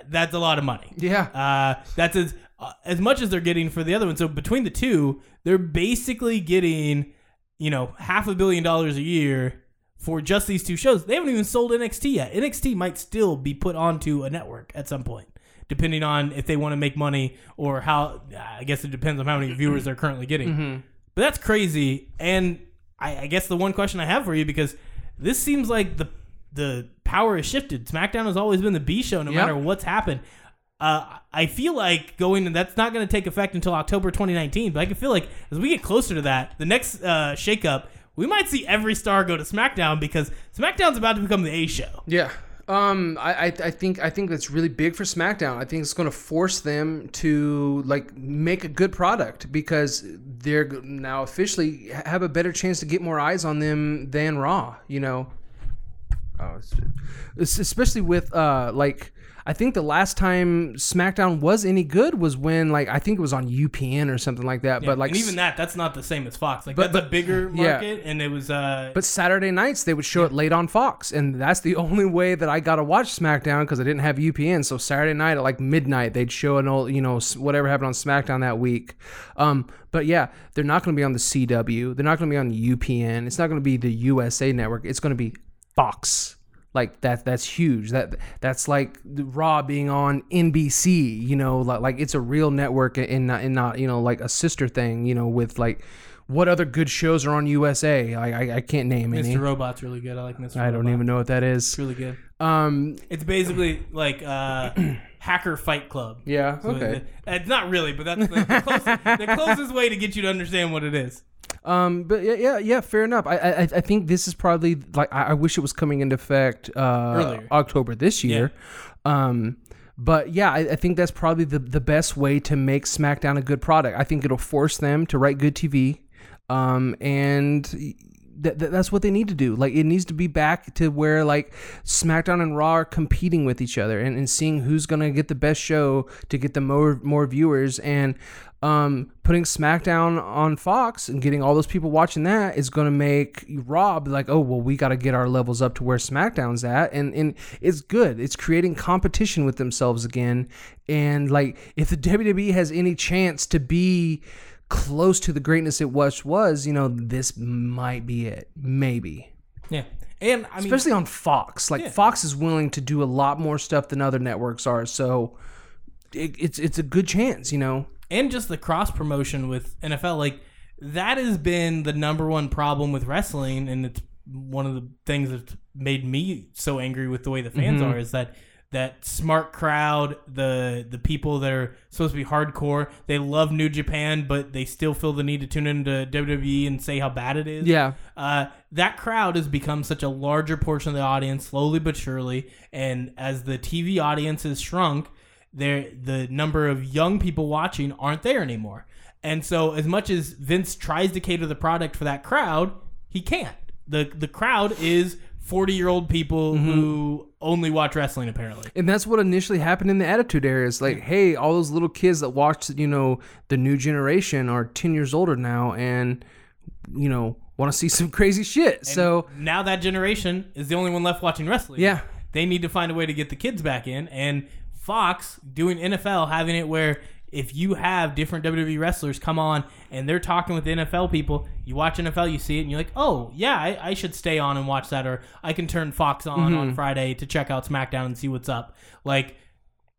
that's a lot of money. Yeah. Uh, that's as uh, as much as they're getting for the other one. So between the two, they're basically getting, you know, half a billion dollars a year for just these two shows. They haven't even sold NXT yet. NXT might still be put onto a network at some point, depending on if they want to make money or how. I guess it depends on how many viewers they're currently getting. But that's crazy. And I, I guess the one question I have for you because this seems like the the power has shifted. SmackDown has always been the B show, no Yep. matter what's happened. Uh, I feel like going and that's not going to take effect until October 2019. But I can feel like as we get closer to that, the next uh, shakeup, we might see every star go to SmackDown because SmackDown's about to become the A show. Yeah. Um, I, I I think I think that's really big for SmackDown. I think it's going to force them to like make a good product because they're now officially have a better chance to get more eyes on them than Raw. You know, oh, it's, it's especially with uh like I think the last time SmackDown was any good was when like I think it was on UPN or something like that. but like and even that, that's not the same as Fox. Like But- that's a but- bigger yeah. market, and it was. uh But Saturday nights they would show it late on Fox, and that's the only way that I got to watch SmackDown because I didn't have UPN. So Saturday night at like midnight they'd show an old, you know, whatever happened on SmackDown that week. Um, but yeah, they're not going to be on the CW. They're not going to be on UPN. It's not going to be the USA Network. It's going to be Fox. Like that. That's huge. That that's like Raw being on NBC. You know, like, like it's a real network and not and not you know like a sister thing. You know, with like. What other good shows are on USA? I I, I can't name any. Mr. Robot's really good. I like Mr. Robot. I don't Robot. even know what that is. It's really good. Um. It's basically like uh, Hacker Fight Club. Yeah. So Okay. it- It's not really, but that's the, the, closest, the closest way to get you to understand what it is. Um. But yeah. Yeah. Yeah. Fair enough. I. I. I think this is probably like. I, I wish it was coming into effect. Uh, Earlier. October this year. Yeah. Um. But yeah, I, I think that's probably the the best way to make SmackDown a good product. I think it'll force them to write good TV. Um. And. Th- th- that's what they need to do. Like it needs to be back to where like SmackDown and Raw are competing with each other and, and seeing who's gonna get the best show to get the more more viewers and um, putting SmackDown on Fox and getting all those people watching that is gonna make Raw be like, oh well, we got to get our levels up to where SmackDown's at, and and it's good. It's creating competition with themselves again, and like if the WWE has any chance to be close to the greatness it was was you know this might be it maybe Yeah. And I mean, especially on fox like Yeah. fox is willing to do a lot more stuff than other networks are so it, it's it's a good chance you know and just the cross promotion with NFL, like that has been the number one problem with wrestling, and it's one of the things that's made me so angry with the way the fans Mm-hmm. are is that that smart crowd, the the people that are supposed to be hardcore, they love New Japan, but they still feel the need to tune into WWE and say how bad it is. yeah Uh, that crowd has become such a larger portion of the audience, slowly but surely. And as the TV audience has shrunk, there the number of young people watching aren't there anymore. And so, as much as Vince tries to cater the product for that crowd, he can't. the The crowd is forty year old people mm-hmm. who only watch wrestling, apparently. and that's what initially happened in the attitude era is like hey all those little kids that watched you know the new generation are 10 years older now and you know want to see some crazy shit so now that generation is the only one left watching wrestling. Yeah. They need to find a way to get the kids back in. And Fox doing NFL, having it where if you have different WWE wrestlers come on and they're talking with NFL people, you watch NFL, you see it, and you're like, oh, yeah, I, I should stay on and watch that. Or I can turn Fox on on mm-hmm. Friday to check out SmackDown and see what's up. Like,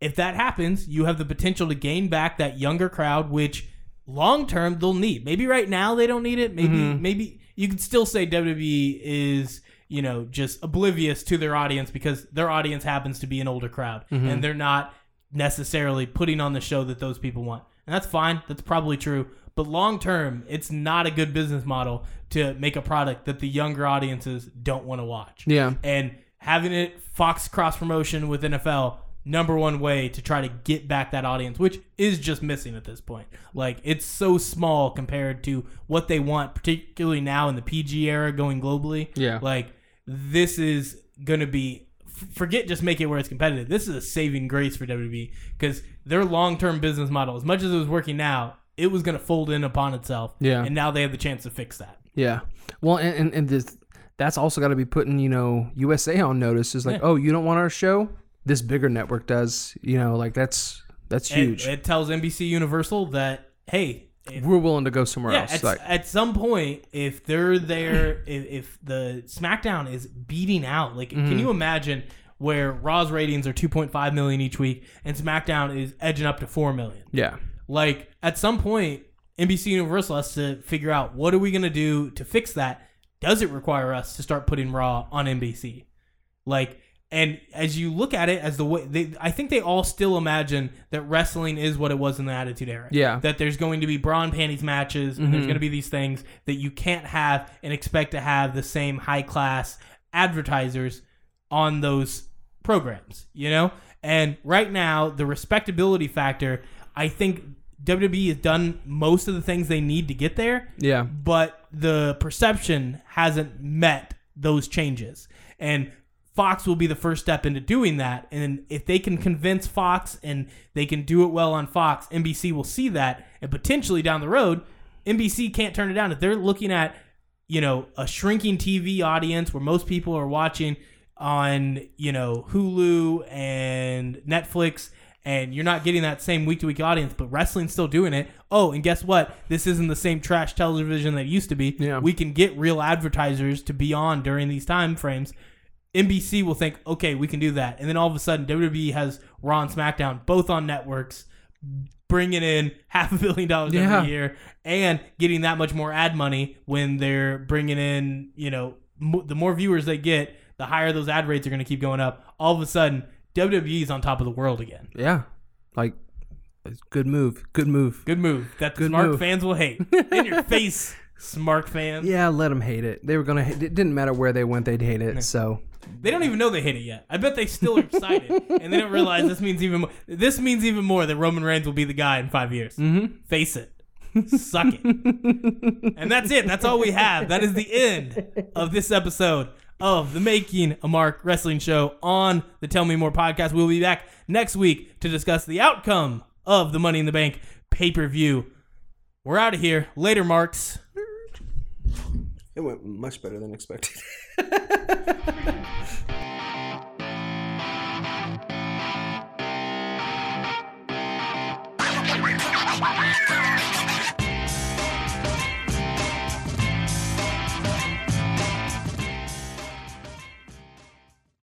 if that happens, you have the potential to gain back that younger crowd, which long term they'll need. Maybe right now they don't need it. Maybe mm-hmm. maybe you could still say WWE is you know just oblivious to their audience because their audience happens to be an older crowd mm-hmm. and they're not necessarily putting on the show that those people want. And that's fine. That's probably true. But long term, it's not a good business model to make a product that the younger audiences don't want to watch yeah and having it Fox cross promotion with NFL number one way to try to get back that audience which is just missing at this point like it's so small compared to what they want particularly now in the PG era going globally Yeah. like this is going to be forget just make it where it's competitive this is a saving grace for WWE because their long-term business model as much as it was working now it was going to fold in upon itself Yeah. and now they have the chance to fix that Yeah. Well, and and, and this, that's also got to be putting you know USA on notice. Is like, Yeah. oh, you don't want our show? This bigger network does. You know, like that's that's huge. it tells NBC Universal that hey, if, We're willing to go somewhere yeah, else. at, Like, at some point, if they're there, if, if the SmackDown is beating out, like, Mm-hmm. can you imagine where Raw's ratings are 2.5 million each week and SmackDown is edging up to 4 million? yeah. Like, at some point, NBC Universal has to figure out what are we going to do to fix that? Does it require us to start putting Raw on NBC? Like, and as you look at it as the way they, I think they all still imagine that wrestling is what it was in the Attitude Era. Yeah. That there's going to be bra and panties matches, and there's mm-hmm. going to be these things that you can't have and expect to have the same high class advertisers on those programs, you know? And right now, the respectability factor, I think WWE has done most of the things they need to get there Yeah. but the perception hasn't met those changes. And Fox will be the first step into doing that. And if they can convince Fox and they can do it well on Fox, NBC will see that. And potentially down the road, NBC can't turn it down. If they're looking at, you know, a shrinking TV audience where most people are watching on, you know, Hulu and Netflix and you're not getting that same week to week audience, but wrestling's still doing it. Oh, and guess what? This isn't the same trash television that it used to be. Yeah. We can get real advertisers to be on during these time frames. NBC will think, okay, we can do that. And then all of a sudden, WWE has Raw and SmackDown both on networks, bringing in half a billion dollars Yeah. every year and getting that much more ad money when they're bringing in, you know, mo- the more viewers they get, the higher those ad rates are going to keep going up. All of a sudden, WWE is on top of the world again. Yeah. Like, good move. Good move. Good move. That the Good smart move. fans will hate. In your face, smart fans. Yeah, let them hate it. They were gonna. Hate, it didn't matter where they went, they'd hate it. So They don't even know they hit it yet. I bet they still are excited, and they don't realize this means even more. This means even more that Roman Reigns will be the guy in five years. Mm-hmm. Face it, suck it, and that's it. That's all we have. That is the end of this episode of the Making a Mark Wrestling Show on the Tell Me More podcast. We'll be back next week to discuss the outcome of the Money in the Bank pay per view. We're out of here. Later, Marks. It went much better than expected.